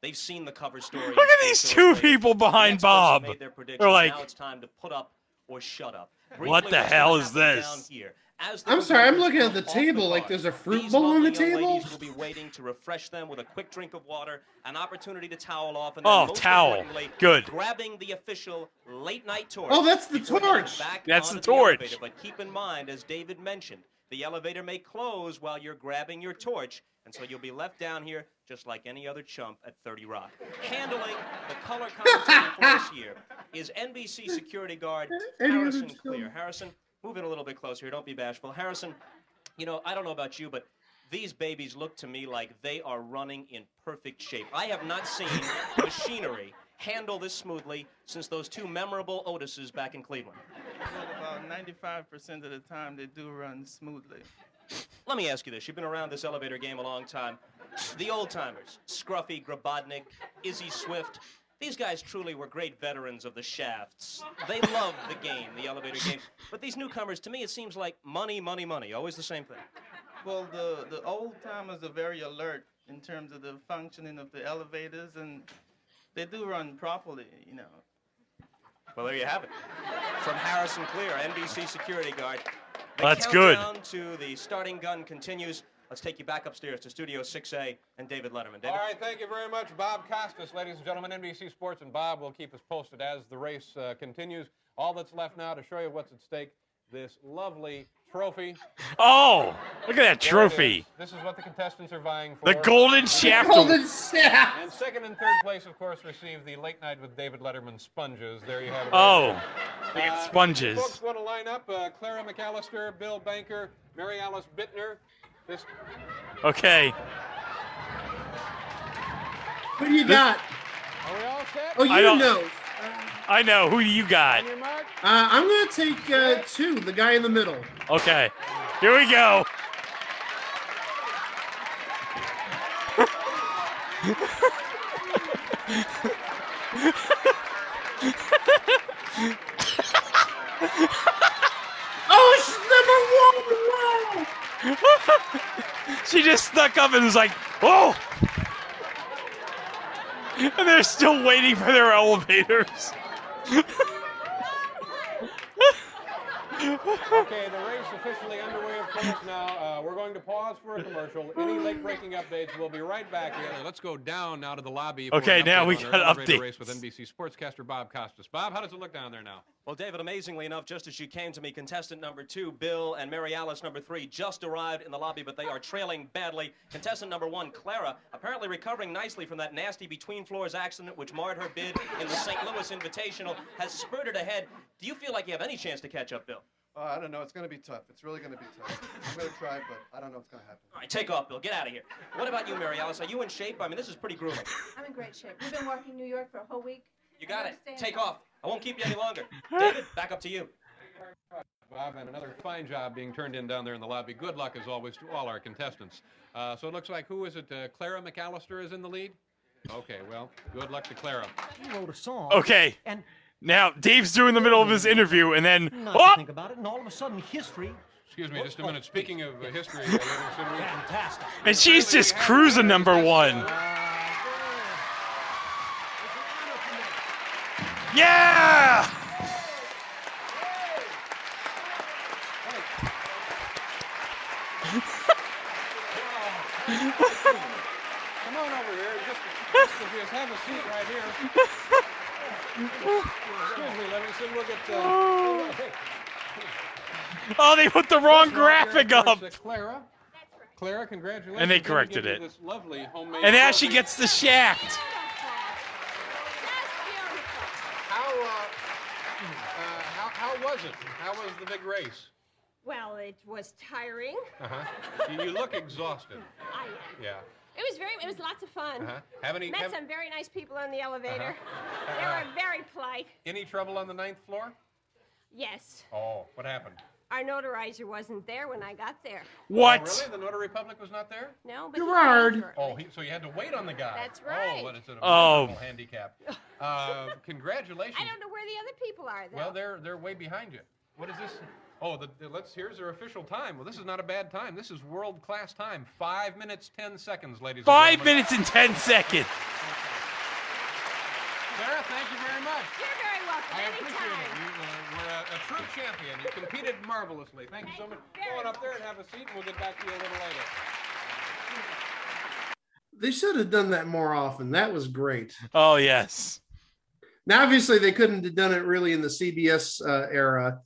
Speaker 24: They've seen the cover story.
Speaker 2: Look at these two people behind Bob. They're like,
Speaker 24: now it's time to put up or shut up.
Speaker 2: What the hell is this?
Speaker 24: here? As
Speaker 3: I'm sorry, I'm looking at the
Speaker 24: come off
Speaker 3: table like there's a fruit
Speaker 24: these
Speaker 3: bowl on the table.
Speaker 24: ladies will be waiting to refresh them with a quick drink of water, an opportunity to towel off, and
Speaker 2: Oh,
Speaker 24: most
Speaker 2: towel.
Speaker 24: importantly,
Speaker 2: Good.
Speaker 24: grabbing the official late night torch.
Speaker 3: Oh, that's the torch.
Speaker 2: That's the
Speaker 24: onto
Speaker 2: torch.
Speaker 24: elevator. But keep in mind, as David mentioned, the elevator may close while you're grabbing your torch, and so you'll be left down here just like any other chump at 30 Rock. Handling the color commentary for this year is NBC security guard Harrison. Clear. Harrison, move in a little bit closer here. Don't be bashful. Harrison, you know, I don't know about you, but these babies look to me like they are running in perfect shape. I have not seen machinery handle this smoothly since those two memorable Otises back in Cleveland.
Speaker 25: Well, about 95% of the time, they do run smoothly.
Speaker 24: Let me ask you this. You've been around this elevator game a long time. The old timers, Scruffy, Grabodnik, Izzy Swift, these guys truly were great veterans of the shafts. They loved the game, the elevator game. But these newcomers, to me, it seems like money, money, money. Always the same thing.
Speaker 25: Well, the, the old timers are very alert in terms of the functioning of the elevators, and they do run properly, you know.
Speaker 24: Well, there you have it. From Harrison Clear, NBC security guard. The
Speaker 2: That's good.
Speaker 24: to the starting gun continues. Let's take you back upstairs to Studio 6A and David Letterman. David?
Speaker 20: All right, thank you very much, Bob Costas, ladies and gentlemen. NBC Sports and Bob will keep us posted as the race uh, continues. All that's left now to show you what's at stake this lovely trophy.
Speaker 2: Oh, look at that
Speaker 20: There
Speaker 2: trophy.
Speaker 20: is. This is what the contestants are vying for.
Speaker 2: The golden shaft.
Speaker 3: The Golden shaft.
Speaker 20: And second and third place, of course, receive the late night with David Letterman sponges. There you have it.
Speaker 2: Oh, they get
Speaker 20: Uh,
Speaker 2: sponges.
Speaker 20: Folks want to line up uh, Clara McAllister, Bill Banker, Mary Alice Bittner. This
Speaker 2: Okay.
Speaker 3: Who do you got?
Speaker 20: Are we all set?
Speaker 3: Oh, you
Speaker 2: I don't-
Speaker 3: know.
Speaker 2: I know. Who do you got?
Speaker 20: On your mark.
Speaker 3: Uh, I'm gonna take uh, two. The guy in the middle.
Speaker 2: Okay. Here we go.
Speaker 3: Oh, she's number one! Wow!
Speaker 2: she just stuck up and was like, "Oh!" And they're still waiting for their elevators.
Speaker 20: Okay, the race officially underway, of course, now. Uh, we're going to pause for a commercial. Any late breaking updates, we'll be right back here. Let's go down now to the lobby.
Speaker 2: Okay, now we
Speaker 20: on our
Speaker 2: got
Speaker 20: elevator race with NBC Sportscaster Bob Costas. Bob, how does it look down there now?
Speaker 24: Well, David, amazingly enough, just as you came to me, contestant number two, Bill, and Mary Alice number three just arrived in the lobby, but they are trailing badly. Contestant number one, Clara, apparently recovering nicely from that nasty between floors accident which marred her bid in the St. Louis Invitational, has spurted ahead. Do you feel like you have any chance to catch up, Bill?
Speaker 22: Uh, I don't know. It's going to be tough. It's really going to be tough. I'm going to try, but I don't know what's going to happen.
Speaker 24: All right, take off, Bill. Get out of here. What about you, Mary Alice? Are you in shape? I mean, this is pretty grueling.
Speaker 21: I'm in great shape. We've been working New York for a whole week.
Speaker 24: You got it.
Speaker 21: understand.
Speaker 24: Take off. I won't keep you any longer. David, back up to you.
Speaker 20: Bob, and another fine job being turned in down there in the lobby. Good luck, as always, to all our contestants. Uh, so it looks like, who is it? Uh, Clara McAllister is in the lead? Okay, well, good luck to Clara.
Speaker 26: He wrote a song.
Speaker 2: Okay.
Speaker 26: And
Speaker 2: Now Dave's doing the middle of his interview, and then
Speaker 26: not
Speaker 2: oh!
Speaker 26: to think about it, and all of a sudden, history.
Speaker 20: Excuse me, just a minute. Speaking of uh, history, uh, ladies and gentlemen,
Speaker 26: Fantastic.
Speaker 2: and she's just cruising number one. Yeah.
Speaker 20: Come on over here. Just, just, just have a seat right here. Excuse me, Livingston. We'll get. Uh, hey,
Speaker 2: Oh, they put the wrong
Speaker 20: First of all, here,
Speaker 2: graphic up.
Speaker 20: uh, Clara. Clara, congratulations.
Speaker 2: And they corrected it.
Speaker 20: This lovely homemade.
Speaker 2: And now she gets the shaft.
Speaker 20: How, uh, uh, how, how was it? How was the big race?
Speaker 21: Well, it was tiring.
Speaker 20: Uh-huh. You, you look exhausted.
Speaker 21: I am.
Speaker 20: Yeah.
Speaker 21: It was very. It was lots of fun.
Speaker 20: Uh-huh. Have any,
Speaker 21: Met
Speaker 20: have,
Speaker 21: some very nice people on the elevator.
Speaker 20: Uh-huh.
Speaker 21: They
Speaker 20: Uh,
Speaker 21: were very polite.
Speaker 20: any trouble on the ninth floor?
Speaker 21: Yes.
Speaker 20: Oh, what happened?
Speaker 21: Our notarizer wasn't there when I got there.
Speaker 2: What?
Speaker 20: Oh, really? The notary public was not there?
Speaker 21: No, but he
Speaker 2: Gerard.
Speaker 21: paid.
Speaker 20: Oh, he, so you had to wait on the guy.
Speaker 21: That's
Speaker 20: Oh,
Speaker 21: right.
Speaker 20: but it's an
Speaker 2: Oh.
Speaker 20: oh. handicap. Uh, congratulations.
Speaker 21: I don't know where the other people are, though.
Speaker 20: Well, they're they're way behind you. What is this? Oh, the, the- let's here's their official time. Well, this is not a bad time. This is world class time. Five minutes ten seconds, ladies.
Speaker 2: Five
Speaker 20: and gentlemen.
Speaker 2: minutes and ten seconds.
Speaker 20: Sarah, thank you very much.
Speaker 21: You're very welcome.
Speaker 20: I appreciate it. You uh, were a, a true champion. You competed marvelously. Thank you so much. Go on up there and have a seat, and we'll get back to you a little later.
Speaker 3: They should have done that more often. That was great.
Speaker 2: Oh yes.
Speaker 3: Now, obviously, they couldn't have done it really in the CBS uh, era,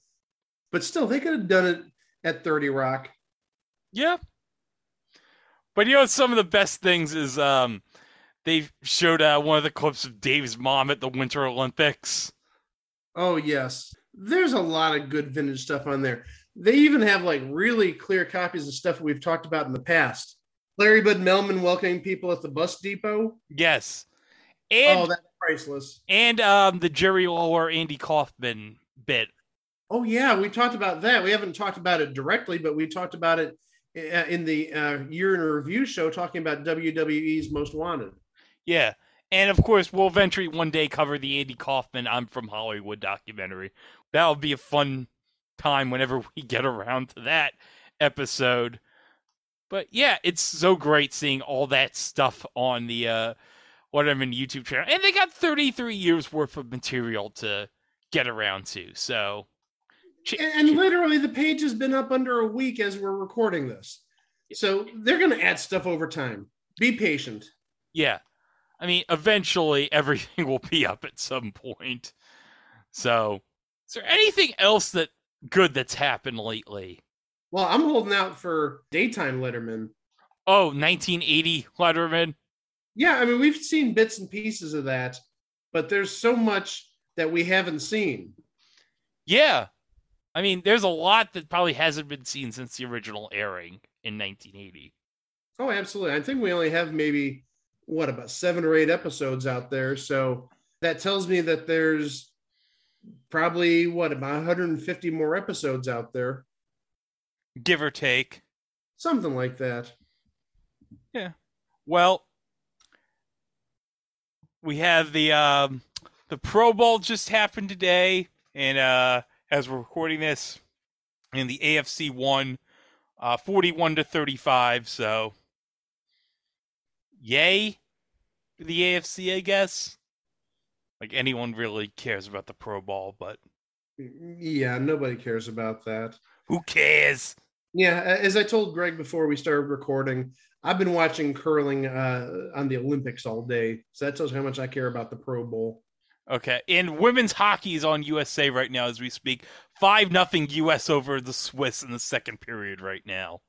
Speaker 3: but still, they could have done it at 30 Rock.
Speaker 2: Yeah. But you know, some of the best things is um, they showed uh, one of the clips of Dave's mom at the Winter Olympics.
Speaker 3: Oh, yes. There's a lot of good vintage stuff on there. They even have like really clear copies of stuff we've talked about in the past. Larry Bud Melman welcoming people at the bus depot.
Speaker 2: Yes. And
Speaker 3: oh, that's priceless.
Speaker 2: and um, the Jerry Lawler Andy Kaufman bit.
Speaker 3: Oh, yeah. We talked about that. We haven't talked about it directly, but we talked about it uh, in the uh, year in review show talking about WWE's Most Wanted.
Speaker 2: Yeah. And of course, we'll eventually one day cover the Andy Kaufman I'm from Hollywood documentary. That'll be a fun time whenever we get around to that episode. But yeah, it's so great seeing all that stuff on the uh whatever YouTube channel. And they got 33 years worth of material to get around to. So
Speaker 3: And, and literally, the page has been up under a week as we're recording this. So they're going to add stuff over time. Be patient.
Speaker 2: yeah. I mean, eventually everything will be up at some point. So, is there anything else that good that's happened lately?
Speaker 3: Well, I'm holding out for daytime Letterman.
Speaker 2: Oh, 1980 Letterman.
Speaker 3: Yeah, I mean, we've seen bits and pieces of that, but there's so much that we haven't seen.
Speaker 2: Yeah. I mean, there's a lot that probably hasn't been seen since the original airing in 1980.
Speaker 3: Oh, absolutely. I think we only have maybe, what, about seven or eight episodes out there. So that tells me that there's probably, what, about 150 more episodes out there.
Speaker 2: Give or take.
Speaker 3: Something like that.
Speaker 2: Yeah. Well, we have the um the Pro Bowl just happened today, and uh as we're recording this, and the AFC won uh 41 to 35. So, yay for the AFC, I guess. Like anyone really cares about the Pro Bowl, but
Speaker 3: Yeah, nobody cares about that.
Speaker 2: who cares?
Speaker 3: Yeah, as I told Greg before we started recording, I've been watching curling uh, on the Olympics all day. So that tells you how much I care about the Pro Bowl.
Speaker 2: Okay, and women's hockey is on USA right now as we speak. Five nothing US over the Swiss in the second period right now.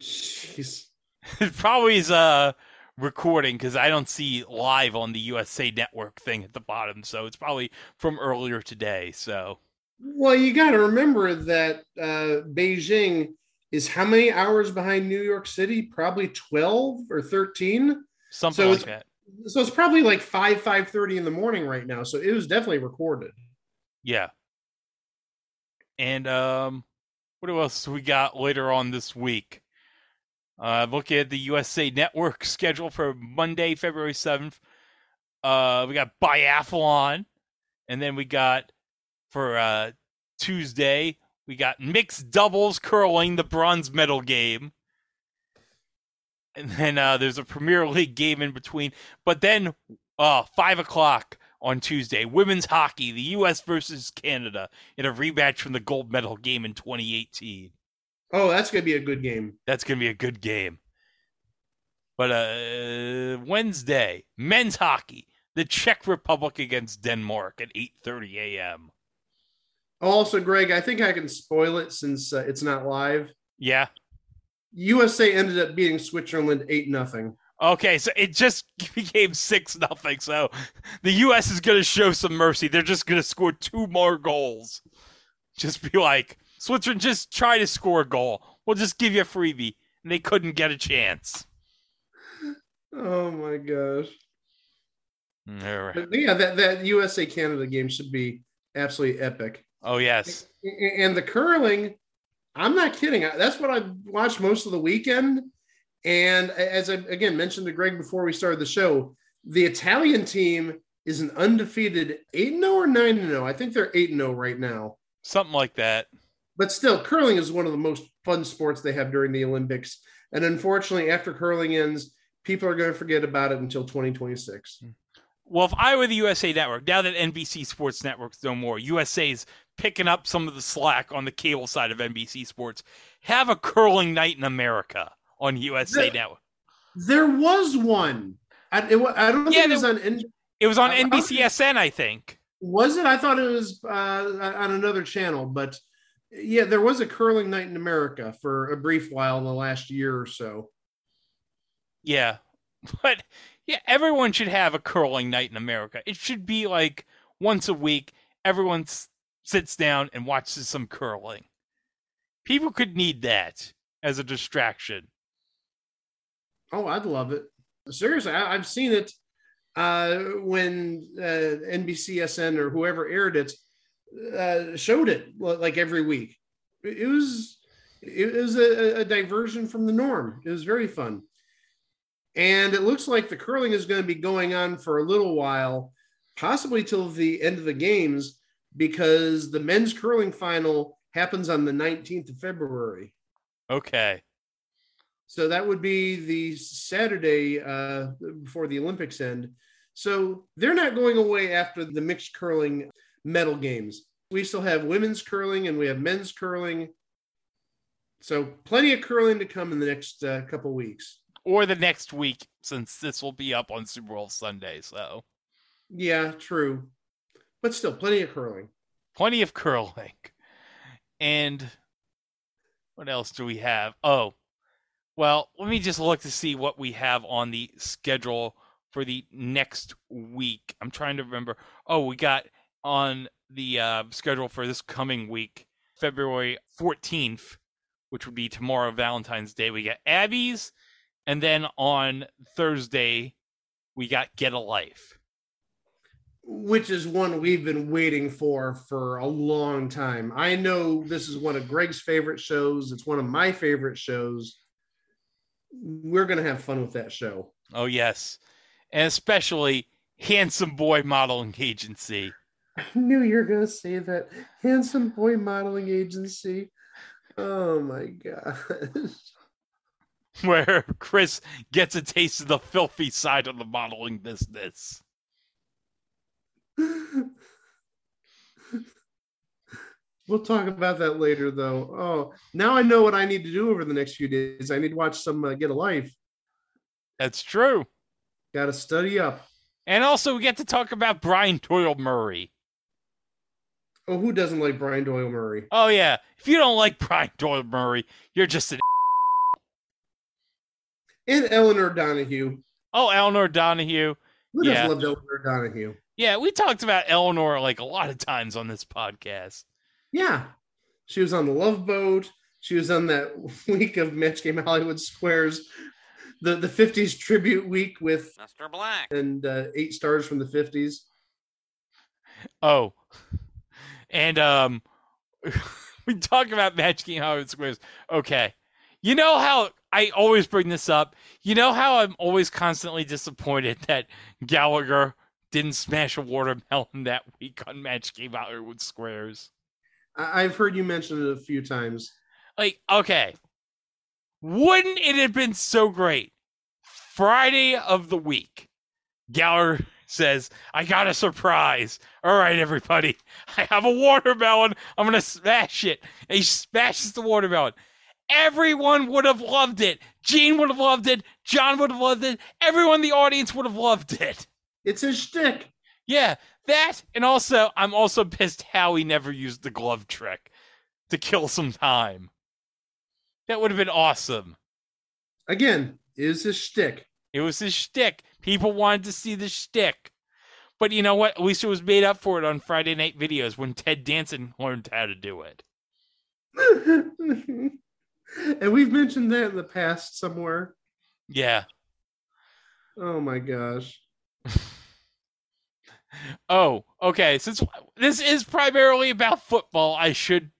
Speaker 3: Jeez.
Speaker 2: It probably is uh recording because I don't see live on the USA Network thing at the bottom, so it's probably from earlier today. So
Speaker 3: Well, you got to remember that uh, Beijing is how many hours behind New York City? Probably twelve or thirteen.
Speaker 2: Something
Speaker 3: So
Speaker 2: like that.
Speaker 3: So it's probably like five five thirty in the morning right now. So it was definitely recorded.
Speaker 2: Yeah. And um, what else we got later on this week? Uh, look at the USA Network schedule for Monday, February seventh. Uh, we got biathlon, and then we got for uh Tuesday we got mixed doubles curling, the bronze medal game. And then uh, there's a Premier League game in between. But then, uh, five o'clock on Tuesday, women's hockey, the U.S. versus Canada in a rematch from the gold medal game in 2018.
Speaker 3: Oh, that's gonna be a good game.
Speaker 2: That's gonna be a good game. But uh, Wednesday, men's hockey, the Czech Republic against Denmark at 8:30 a.m.
Speaker 3: Also, Greg, I think I can spoil it since uh, it's not live.
Speaker 2: Yeah.
Speaker 3: USA ended up beating Switzerland eight nothing.
Speaker 2: Okay, so it just became six nothing. So the U.S. is going to show some mercy. They're just going to score two more goals. Just be like, Switzerland, just try to score a goal. We'll just give you a freebie. And they couldn't get a chance.
Speaker 3: Oh my gosh!
Speaker 2: All right.
Speaker 3: But yeah, that that USA Canada game should be absolutely epic.
Speaker 2: Oh yes.
Speaker 3: And the curling, I'm not kidding. That's what I've watched most of the weekend. And as I again mentioned to Greg before we started the show, the Italian team is an undefeated 8 0 or 9 0. I think they're 8 0 right now.
Speaker 2: Something like that.
Speaker 3: But still, curling is one of the most fun sports they have during the Olympics. And unfortunately, after curling ends, people are going to forget about it until 2026. Hmm.
Speaker 2: Well, if I were the USA Network, now that NBC Sports Network's no more, USA's picking up some of the slack on the cable side of NBC Sports. Have a curling night in America on USA
Speaker 3: The-
Speaker 2: Network.
Speaker 3: There was one. I, it, I don't think
Speaker 2: Yeah,
Speaker 3: it was on. N-
Speaker 2: It was on
Speaker 3: I- I think-
Speaker 2: NBCSN, I think.
Speaker 3: Was it? I thought it was uh, on another channel, but yeah, there was a curling night in America for a brief while in the last year or so.
Speaker 2: Yeah. But yeah, everyone should have a curling night in America. It should be like once a week, everyone s- sits down and watches some curling. People could need that as a distraction.
Speaker 3: Oh, I'd love it. Seriously, I, I've seen it uh, when uh, NBCSN or whoever aired it uh, showed it like every week. It it was it was a, a diversion from the norm. It was very fun, and it looks like the curling is going to be going on for a little while, possibly till the end of the games, because the men's curling final happens on the nineteenth of February.
Speaker 2: Okay.
Speaker 3: So that would be the Saturday uh, before the Olympics end. So they're not going away after the mixed curling medal games. We still have women's curling and we have men's curling. So plenty of curling to come in the next uh, couple weeks.
Speaker 2: Or the next week, since this will be up on Super Bowl Sunday. So
Speaker 3: Yeah, true. But still, plenty of curling.
Speaker 2: plenty of curling. And what else do we have? Oh, well, let me just look to see what we have on the schedule for the next week. I'm trying to remember. Oh, we got on the uh, schedule for this coming week, February 14th, which would be tomorrow, Valentine's Day. We got Abby's, and then on Thursday, we got Get a Life.
Speaker 3: Which is one we've been waiting for for a long time. I know this is one of Greg's favorite shows. It's one of my favorite shows. We're going to have fun with that show.
Speaker 2: Oh, yes. And especially Handsome Boy Modeling Agency.
Speaker 3: I knew you were going to say that. Handsome Boy Modeling Agency. Oh my gosh.
Speaker 2: where Chris gets a taste of the filthy side of the modeling business.
Speaker 3: We'll talk about that later, though. Oh, now I know what I need to do over the next few days. I need to watch some uh, Get a Life.
Speaker 2: That's true.
Speaker 3: Got to study up.
Speaker 2: And also, we get to talk about Brian Doyle Murray.
Speaker 3: Oh, who doesn't like Brian Doyle Murray?
Speaker 2: Oh, yeah. If you don't like Brian Doyle Murray, you're just an.
Speaker 3: And Elinor Donahue.
Speaker 2: Oh, Elinor Donahue.
Speaker 3: Who doesn't love Elinor Donahue?
Speaker 2: Yeah, we talked about Elinor like a lot of times on this podcast.
Speaker 3: Yeah. She was on the Love Boat. She was on that week of Match Game Hollywood Squares, the, the 50s tribute week with
Speaker 27: Mr. Black.
Speaker 3: and uh, eight stars from the 50s.
Speaker 2: Oh, and um, we talk about Match Game Hollywood Squares. Okay, you know how I always bring this up. You know how I'm always constantly disappointed that Gallagher didn't smash a watermelon that week on Match Game with Squares.
Speaker 3: I've heard you mention it a few times.
Speaker 2: Like, okay, wouldn't it have been so great? Friday of the week, Gallagher says, I got a surprise. All right, everybody, I have a watermelon. I'm going to smash it. And he smashes the watermelon. Everyone would have loved it. Gene would have loved it. John would have loved it. Everyone in the audience would have loved it.
Speaker 3: It's his shtick.
Speaker 2: Yeah, that. And also, I'm also pissed Howie never used the glove trick to kill some time. That would have been awesome.
Speaker 3: Again, is his shtick.
Speaker 2: It was his shtick. People wanted to see the shtick. But you know what? At least it was made up for it on Friday night videos when Ted Danson learned how to do it.
Speaker 3: and we've mentioned that in the past somewhere.
Speaker 2: Yeah.
Speaker 3: Oh my gosh.
Speaker 2: Oh, okay. Since this is primarily about football, I should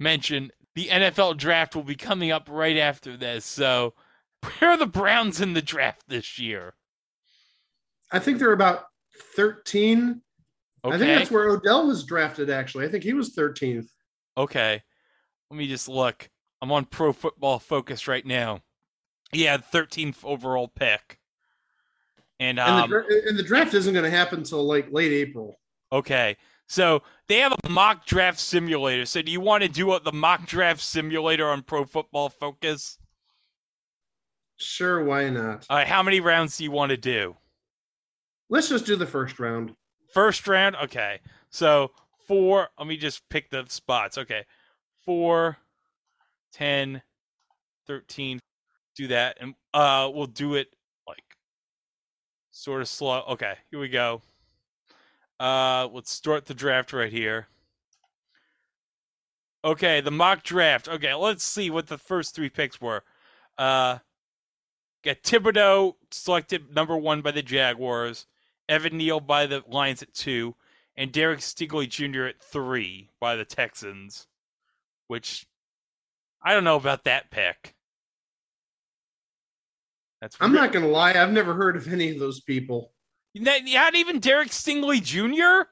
Speaker 2: mention the NFL draft will be coming up right after this. So, where are the Browns in the draft this year?
Speaker 3: I think they're about 13.
Speaker 2: Okay.
Speaker 3: I think that's where Odell was drafted, actually. I think he was 13th.
Speaker 2: Okay. Let me just look. I'm on Pro Football Focus right now. Yeah, 13th overall pick. And
Speaker 3: And,
Speaker 2: um,
Speaker 3: the, and the draft isn't going to happen until like late April.
Speaker 2: okay. So they have a mock draft simulator. So do you want to do the mock draft simulator on Pro Football Focus?
Speaker 3: Sure, why not?
Speaker 2: All right, how many rounds do you want to do?
Speaker 3: Let's just do the first round.
Speaker 2: First round? Okay. So four, let me just pick the spots. Okay. Four, 10, 13. Do that. And uh we'll do it sort of slow. Okay, here we go. Uh let's start the draft right here. Okay, the mock draft. Okay, let's see what the first three picks were. Uh got Thibodeaux selected number one by the Jaguars. Evan Neal by the Lions at two, and Derek Stingley Jr. at three by the Texans, which I don't know about that pick. That's
Speaker 3: I'm not going to lie. I've never heard of any of those people.
Speaker 2: not, not even Derek Stingley Jr.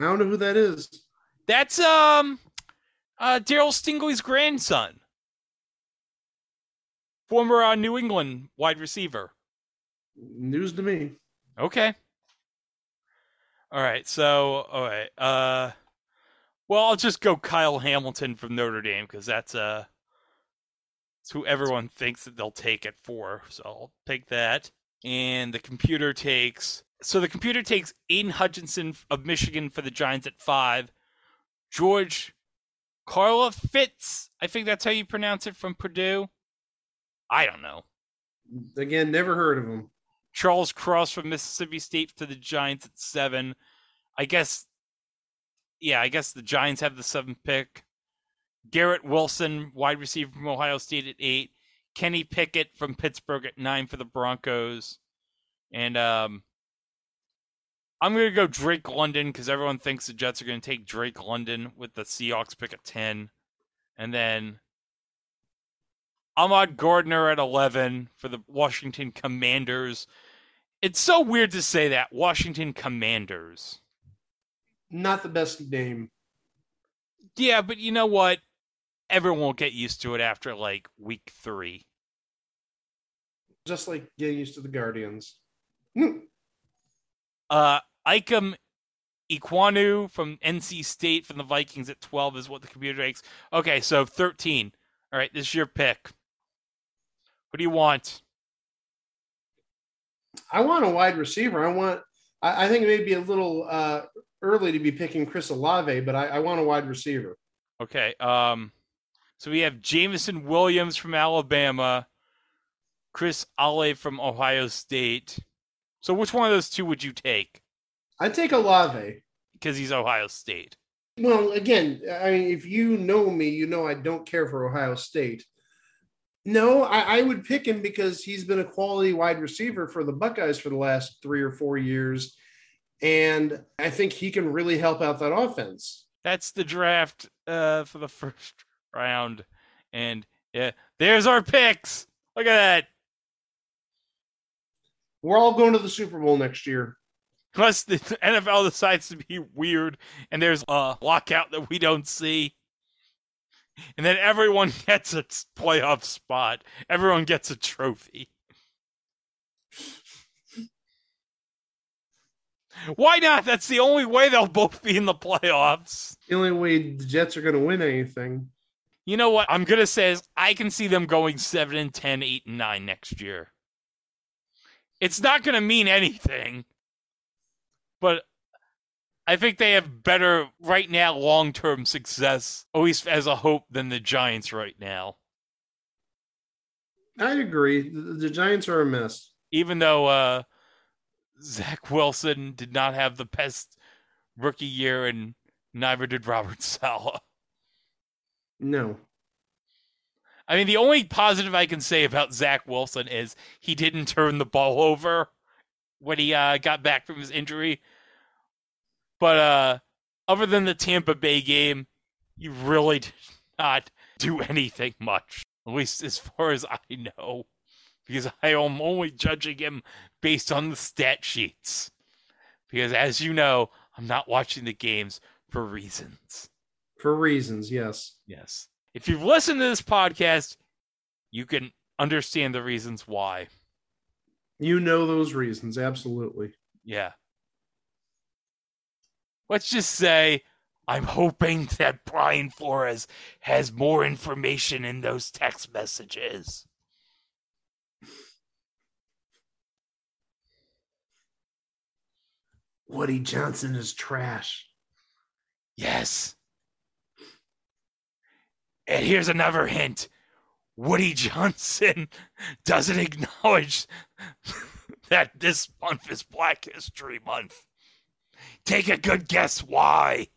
Speaker 3: I don't know who that is.
Speaker 2: That's um, uh, Darryl Stingley's grandson, former uh, New England wide receiver.
Speaker 3: News to me.
Speaker 2: Okay. All right. So, all right. Uh, well, I'll just go Kyle Hamilton from Notre Dame because that's uh, it's who everyone thinks that they'll take at four. So I'll take that. And the computer takes. So the computer takes Aidan Hutchinson of Michigan for the Giants at five. George Karlaftis. I think that's how you pronounce it from Purdue. I don't know.
Speaker 3: Again, never heard of him.
Speaker 2: Charles Cross from Mississippi State to the Giants at seven. I guess, yeah, I guess the Giants have the seventh pick. Garrett Wilson, wide receiver from Ohio State at eight. Kenny Pickett from Pittsburgh at nine for the Broncos. And um, I'm going to go Drake London because everyone thinks the Jets are going to take Drake London with the Seahawks pick at 10. And then Ahmad Gardner at 11 for the Washington Commanders. It's so weird to say that. Washington Commanders.
Speaker 3: Not the best name.
Speaker 2: Yeah, but you know what? Everyone will get used to it after like week three.
Speaker 3: Just like getting used to the Guardians.
Speaker 2: Uh, Ikem Ekwonu from NC State from the Vikings at 12 is what the computer takes. Okay, so 13. All right, this is your pick. What do you want?
Speaker 3: I want a wide receiver. I want. I, I think it may be a little uh, early to be picking Chris Olave, but I, I want a wide receiver.
Speaker 2: Okay. Um, so we have Jameson Williams from Alabama, Chris Olave from Ohio State. So which one of those two would you take?
Speaker 3: I take Olave
Speaker 2: because he's Ohio State.
Speaker 3: Well, again, I mean, if you know me, you know I don't care for Ohio State. No, I, I would pick him because he's been a quality wide receiver for the Buckeyes for the last three or four years. And I think he can really help out that offense.
Speaker 2: That's the draft uh, for the first round. And yeah, there's our picks. Look at that.
Speaker 3: We're all going to the Super Bowl next year.
Speaker 2: Unless the NFL decides to be weird and there's a lockout that we don't see. And then everyone gets a playoff spot. Everyone gets a trophy. Why not? That's the only way they'll both be in the playoffs.
Speaker 3: The only way the Jets are going to win anything.
Speaker 2: You know what I'm going to say is I can see them going 7 and 10, 8 and 9 next year. It's not going to mean anything. But I think they have better right now long-term success, at least as a hope than the Giants right now.
Speaker 3: I agree. The, the Giants are a mess.
Speaker 2: Even though uh Zach Wilson did not have the best rookie year, and neither did Robert Saleh.
Speaker 3: No.
Speaker 2: I mean, the only positive I can say about Zach Wilson is he didn't turn the ball over when he uh, got back from his injury. But uh, other than the Tampa Bay game, he really did not do anything much, at least as far as I know, because I am only judging him based on the stat sheets. Because as you know, I'm not watching the games for reasons.
Speaker 3: For reasons, yes.
Speaker 2: Yes. If you've listened to this podcast, you can understand the reasons why.
Speaker 3: You know those reasons, absolutely.
Speaker 2: Yeah. Let's just say I'm hoping that Brian Flores has more information in those text messages.
Speaker 3: Woody Johnson is trash.
Speaker 2: Yes. And here's another hint Woody Johnson doesn't acknowledge that this month is Black History Month. Take a good guess why.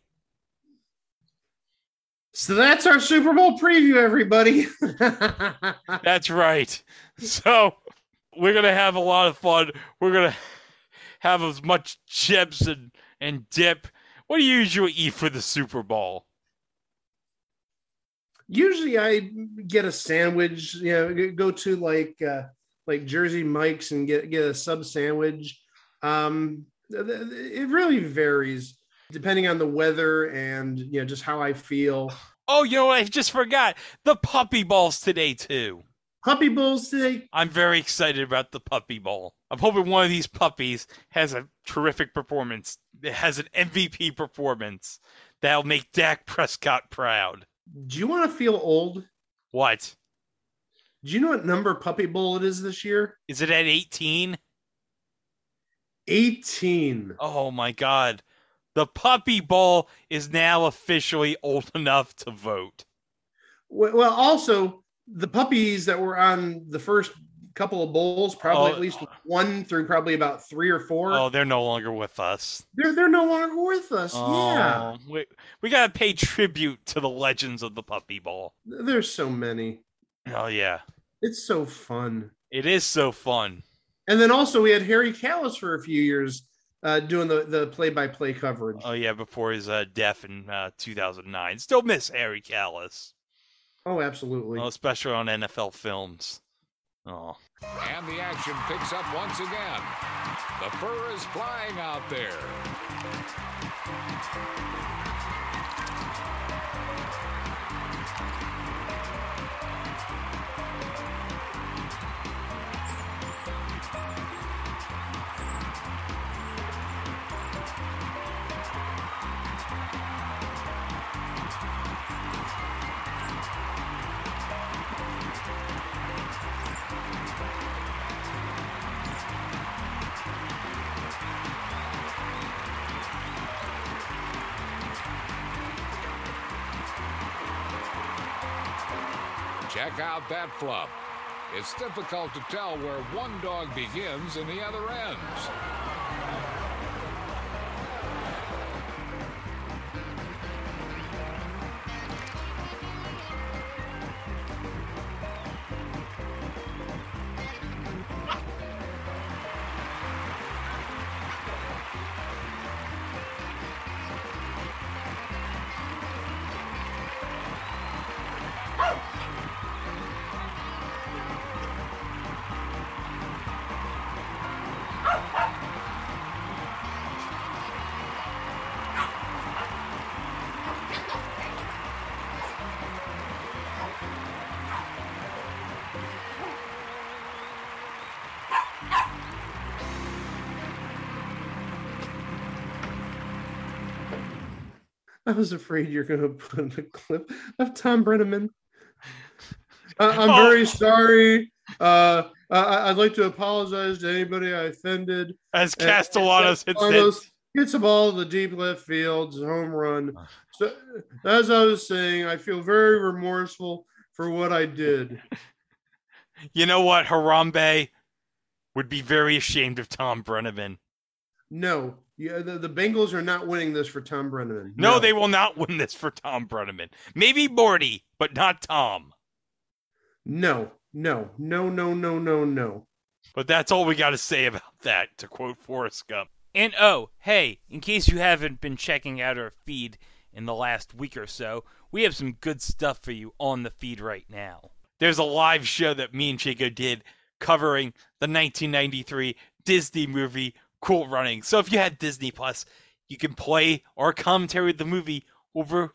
Speaker 3: So that's our Super Bowl preview, everybody.
Speaker 2: That's right. So we're gonna have a lot of fun. We're gonna have as much chips and, and dip. What do you usually eat for the Super Bowl?
Speaker 3: Usually, I get a sandwich. You know, go to like uh, like Jersey Mike's and get get a sub sandwich. Um, it really varies depending on the weather and you know just how I feel.
Speaker 2: Oh, you know what? I just forgot the puppy balls today too.
Speaker 3: Puppy balls today.
Speaker 2: I'm very excited about the puppy bowl. I'm hoping one of these puppies has a terrific performance. It has an MVP performance that'll make Dak Prescott proud.
Speaker 3: Do you want to feel old?
Speaker 2: What?
Speaker 3: Do you know what number puppy bowl it is this year?
Speaker 2: Is it at 18?
Speaker 3: 18.
Speaker 2: Oh my god. The puppy bowl is now officially old enough to vote.
Speaker 3: Well, also the puppies that were on the first couple of bowls, probably
Speaker 2: Oh.
Speaker 3: at least one through probably about three or four.
Speaker 2: Oh, they're no longer with us.
Speaker 3: They're they're no longer with us. Yeah,
Speaker 2: Oh, we, we got to pay tribute to the legends of the puppy bowl.
Speaker 3: there's so many.
Speaker 2: Oh yeah.
Speaker 3: It's so fun.
Speaker 2: It is so fun.
Speaker 3: And then also we had Harry Kalas for a few years uh, doing the the play by play coverage.
Speaker 2: Oh yeah, before his uh, death in uh, 2009. Still miss Harry Kalas.
Speaker 3: Oh, absolutely.
Speaker 2: Well, especially on NFL films. Oh.
Speaker 27: And the action picks up once again. The fur is flying out there. Out that flop. It's difficult to tell where one dog begins and the other ends.
Speaker 3: I was afraid you're going to put in a clip of Thom Brennaman. I- I'm
Speaker 2: Oh.
Speaker 3: very sorry. Uh, I- I'd like to apologize to anybody I offended.
Speaker 2: As
Speaker 3: And-
Speaker 2: Castellanos hits that-
Speaker 3: hits a ball to the deep left field, home run. So, as I was saying, I feel very remorseful for what I did.
Speaker 2: You know what? Harambe would be very ashamed of Thom Brennaman.
Speaker 3: No, yeah, the, the Bengals are not winning this for Thom Brennaman.
Speaker 2: No, they will not win this for Thom Brennaman. Maybe Morty, but not Tom.
Speaker 3: No, no, no, no, no, no, no.
Speaker 2: But that's all we got to say about that, to quote Forrest Gump. And oh, hey, in case you haven't been checking out our feed in the last week or so, we have some good stuff for you on the feed right now. There's a live show that me and Chico did covering the 1993 Disney movie Cool Running. So if you had Disney Plus, you can play our commentary with the movie over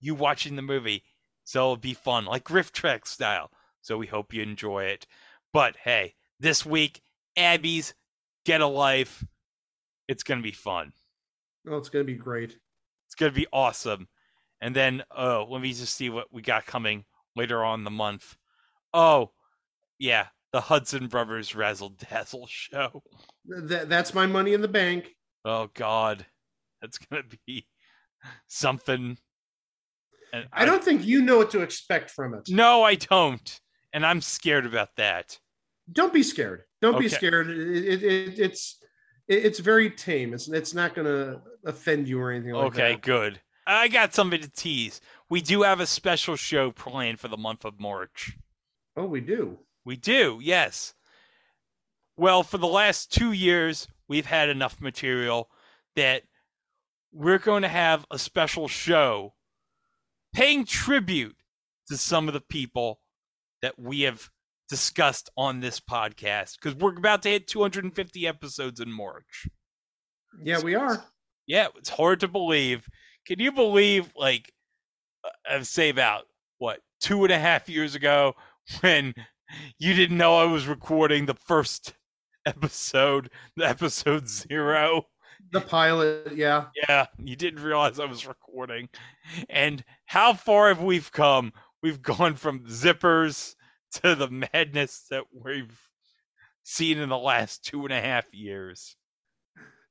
Speaker 2: you watching the movie. So it'll be fun, like RiffTrax style. So we hope you enjoy it. But hey, this week, Abby's Get a Life. It's going to be fun.
Speaker 3: Oh, it's going to be great.
Speaker 2: It's going to be awesome. And then, oh, let me just see what we got coming later on in the month. Oh, yeah, the Hudson Brothers Razzle Dazzle show.
Speaker 3: That, that's my money in the bank.
Speaker 2: Oh, God. That's going to be something. And
Speaker 3: I don't think you know what to expect from it.
Speaker 2: No, I don't. And I'm scared about that.
Speaker 3: Don't be scared. Don't be scared. It, it, it, it's it, it's very tame. It's it's not going to offend you or anything like
Speaker 2: okay,
Speaker 3: that.
Speaker 2: good. I got something to tease. We do have a special show planned for the month of March.
Speaker 3: Oh, we do.
Speaker 2: We do, yes. Well, for the last two years, we've had enough material that we're going to have a special show paying tribute to some of the people that we have discussed on this podcast because we're about to hit 250 episodes in March.
Speaker 3: Yeah, we are.
Speaker 2: Yeah, it's hard to believe. Can you believe, like, uh, say about what two and a half years ago when you didn't know I was recording the first episode, the episode zero?
Speaker 3: The pilot, yeah.
Speaker 2: Yeah, you didn't realize I was recording. And how far have we come? We've gone from zippers to the madness that we've seen in the last two and a half years.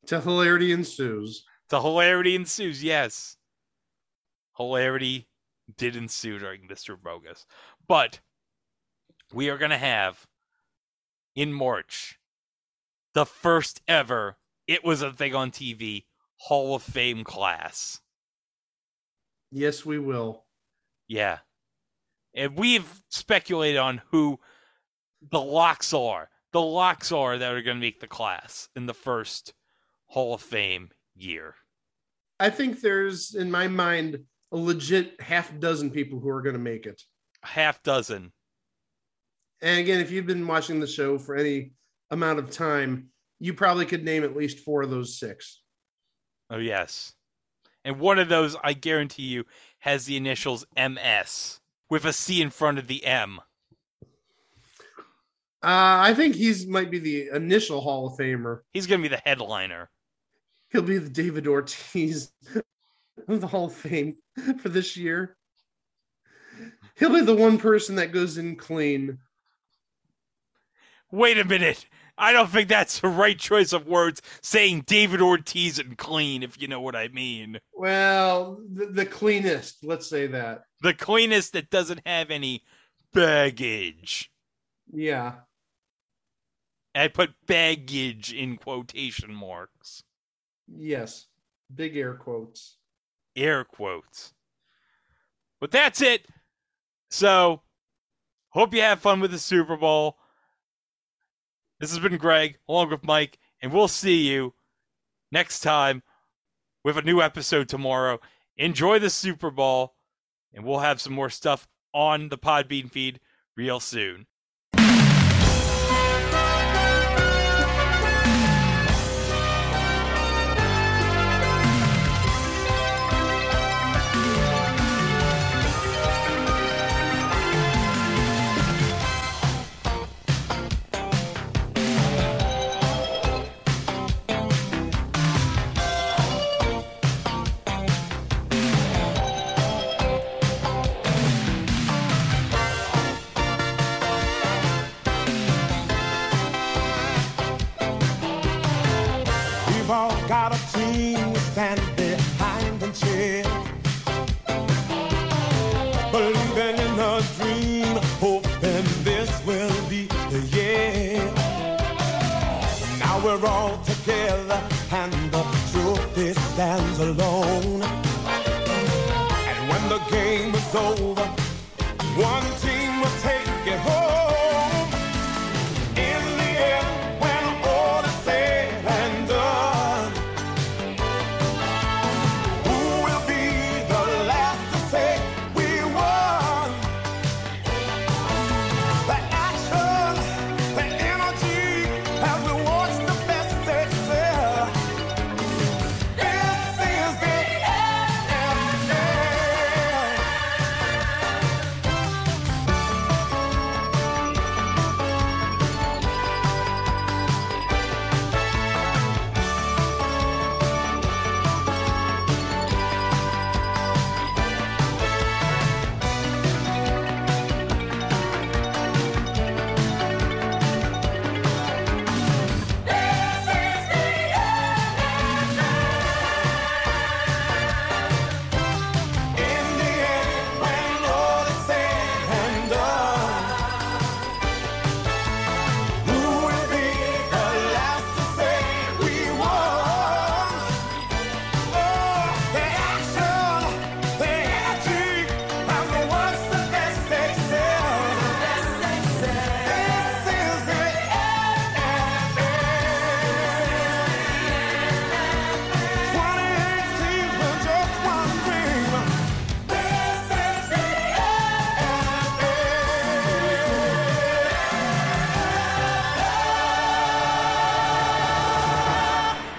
Speaker 3: To hilarity ensues.
Speaker 2: The hilarity ensues, yes. Hilarity did ensue during Mr. Bogus. But we are going to have in March the first ever It Was a Thing on TV Hall of Fame class.
Speaker 3: Yes, we will.
Speaker 2: Yeah. And we've speculated on who the locks are. The locks are that are going to make the class in the first Hall of Fame year.
Speaker 3: I think there's in my mind a legit half dozen people who are going to make it.
Speaker 2: Half dozen.
Speaker 3: And again, if you've been watching the show for any amount of time, you probably could name at least four of those six.
Speaker 2: Oh, yes. And one of those, I guarantee you, has the initials MS with a C in front of the M.
Speaker 3: Uh, I think he's might be the initial Hall of Famer.
Speaker 2: He's going to be the headliner.
Speaker 3: He'll be the David Ortiz of the Hall of Fame for this year. He'll be the one person that goes in clean.
Speaker 2: Wait a minute. I don't think that's the right choice of words saying David Ortiz and clean, if you know what I mean.
Speaker 3: Well, the, the cleanest, let's say that.
Speaker 2: The cleanest that doesn't have any baggage.
Speaker 3: Yeah.
Speaker 2: I put baggage in quotation marks.
Speaker 3: Yes. Big air quotes.
Speaker 2: Air quotes. But that's it. So, hope you have fun with the Super Bowl. This has been Greg, along with Mike, and we'll see you next time with a new episode tomorrow. Enjoy the Super Bowl, and we'll have some more stuff on the Podbean feed real soon.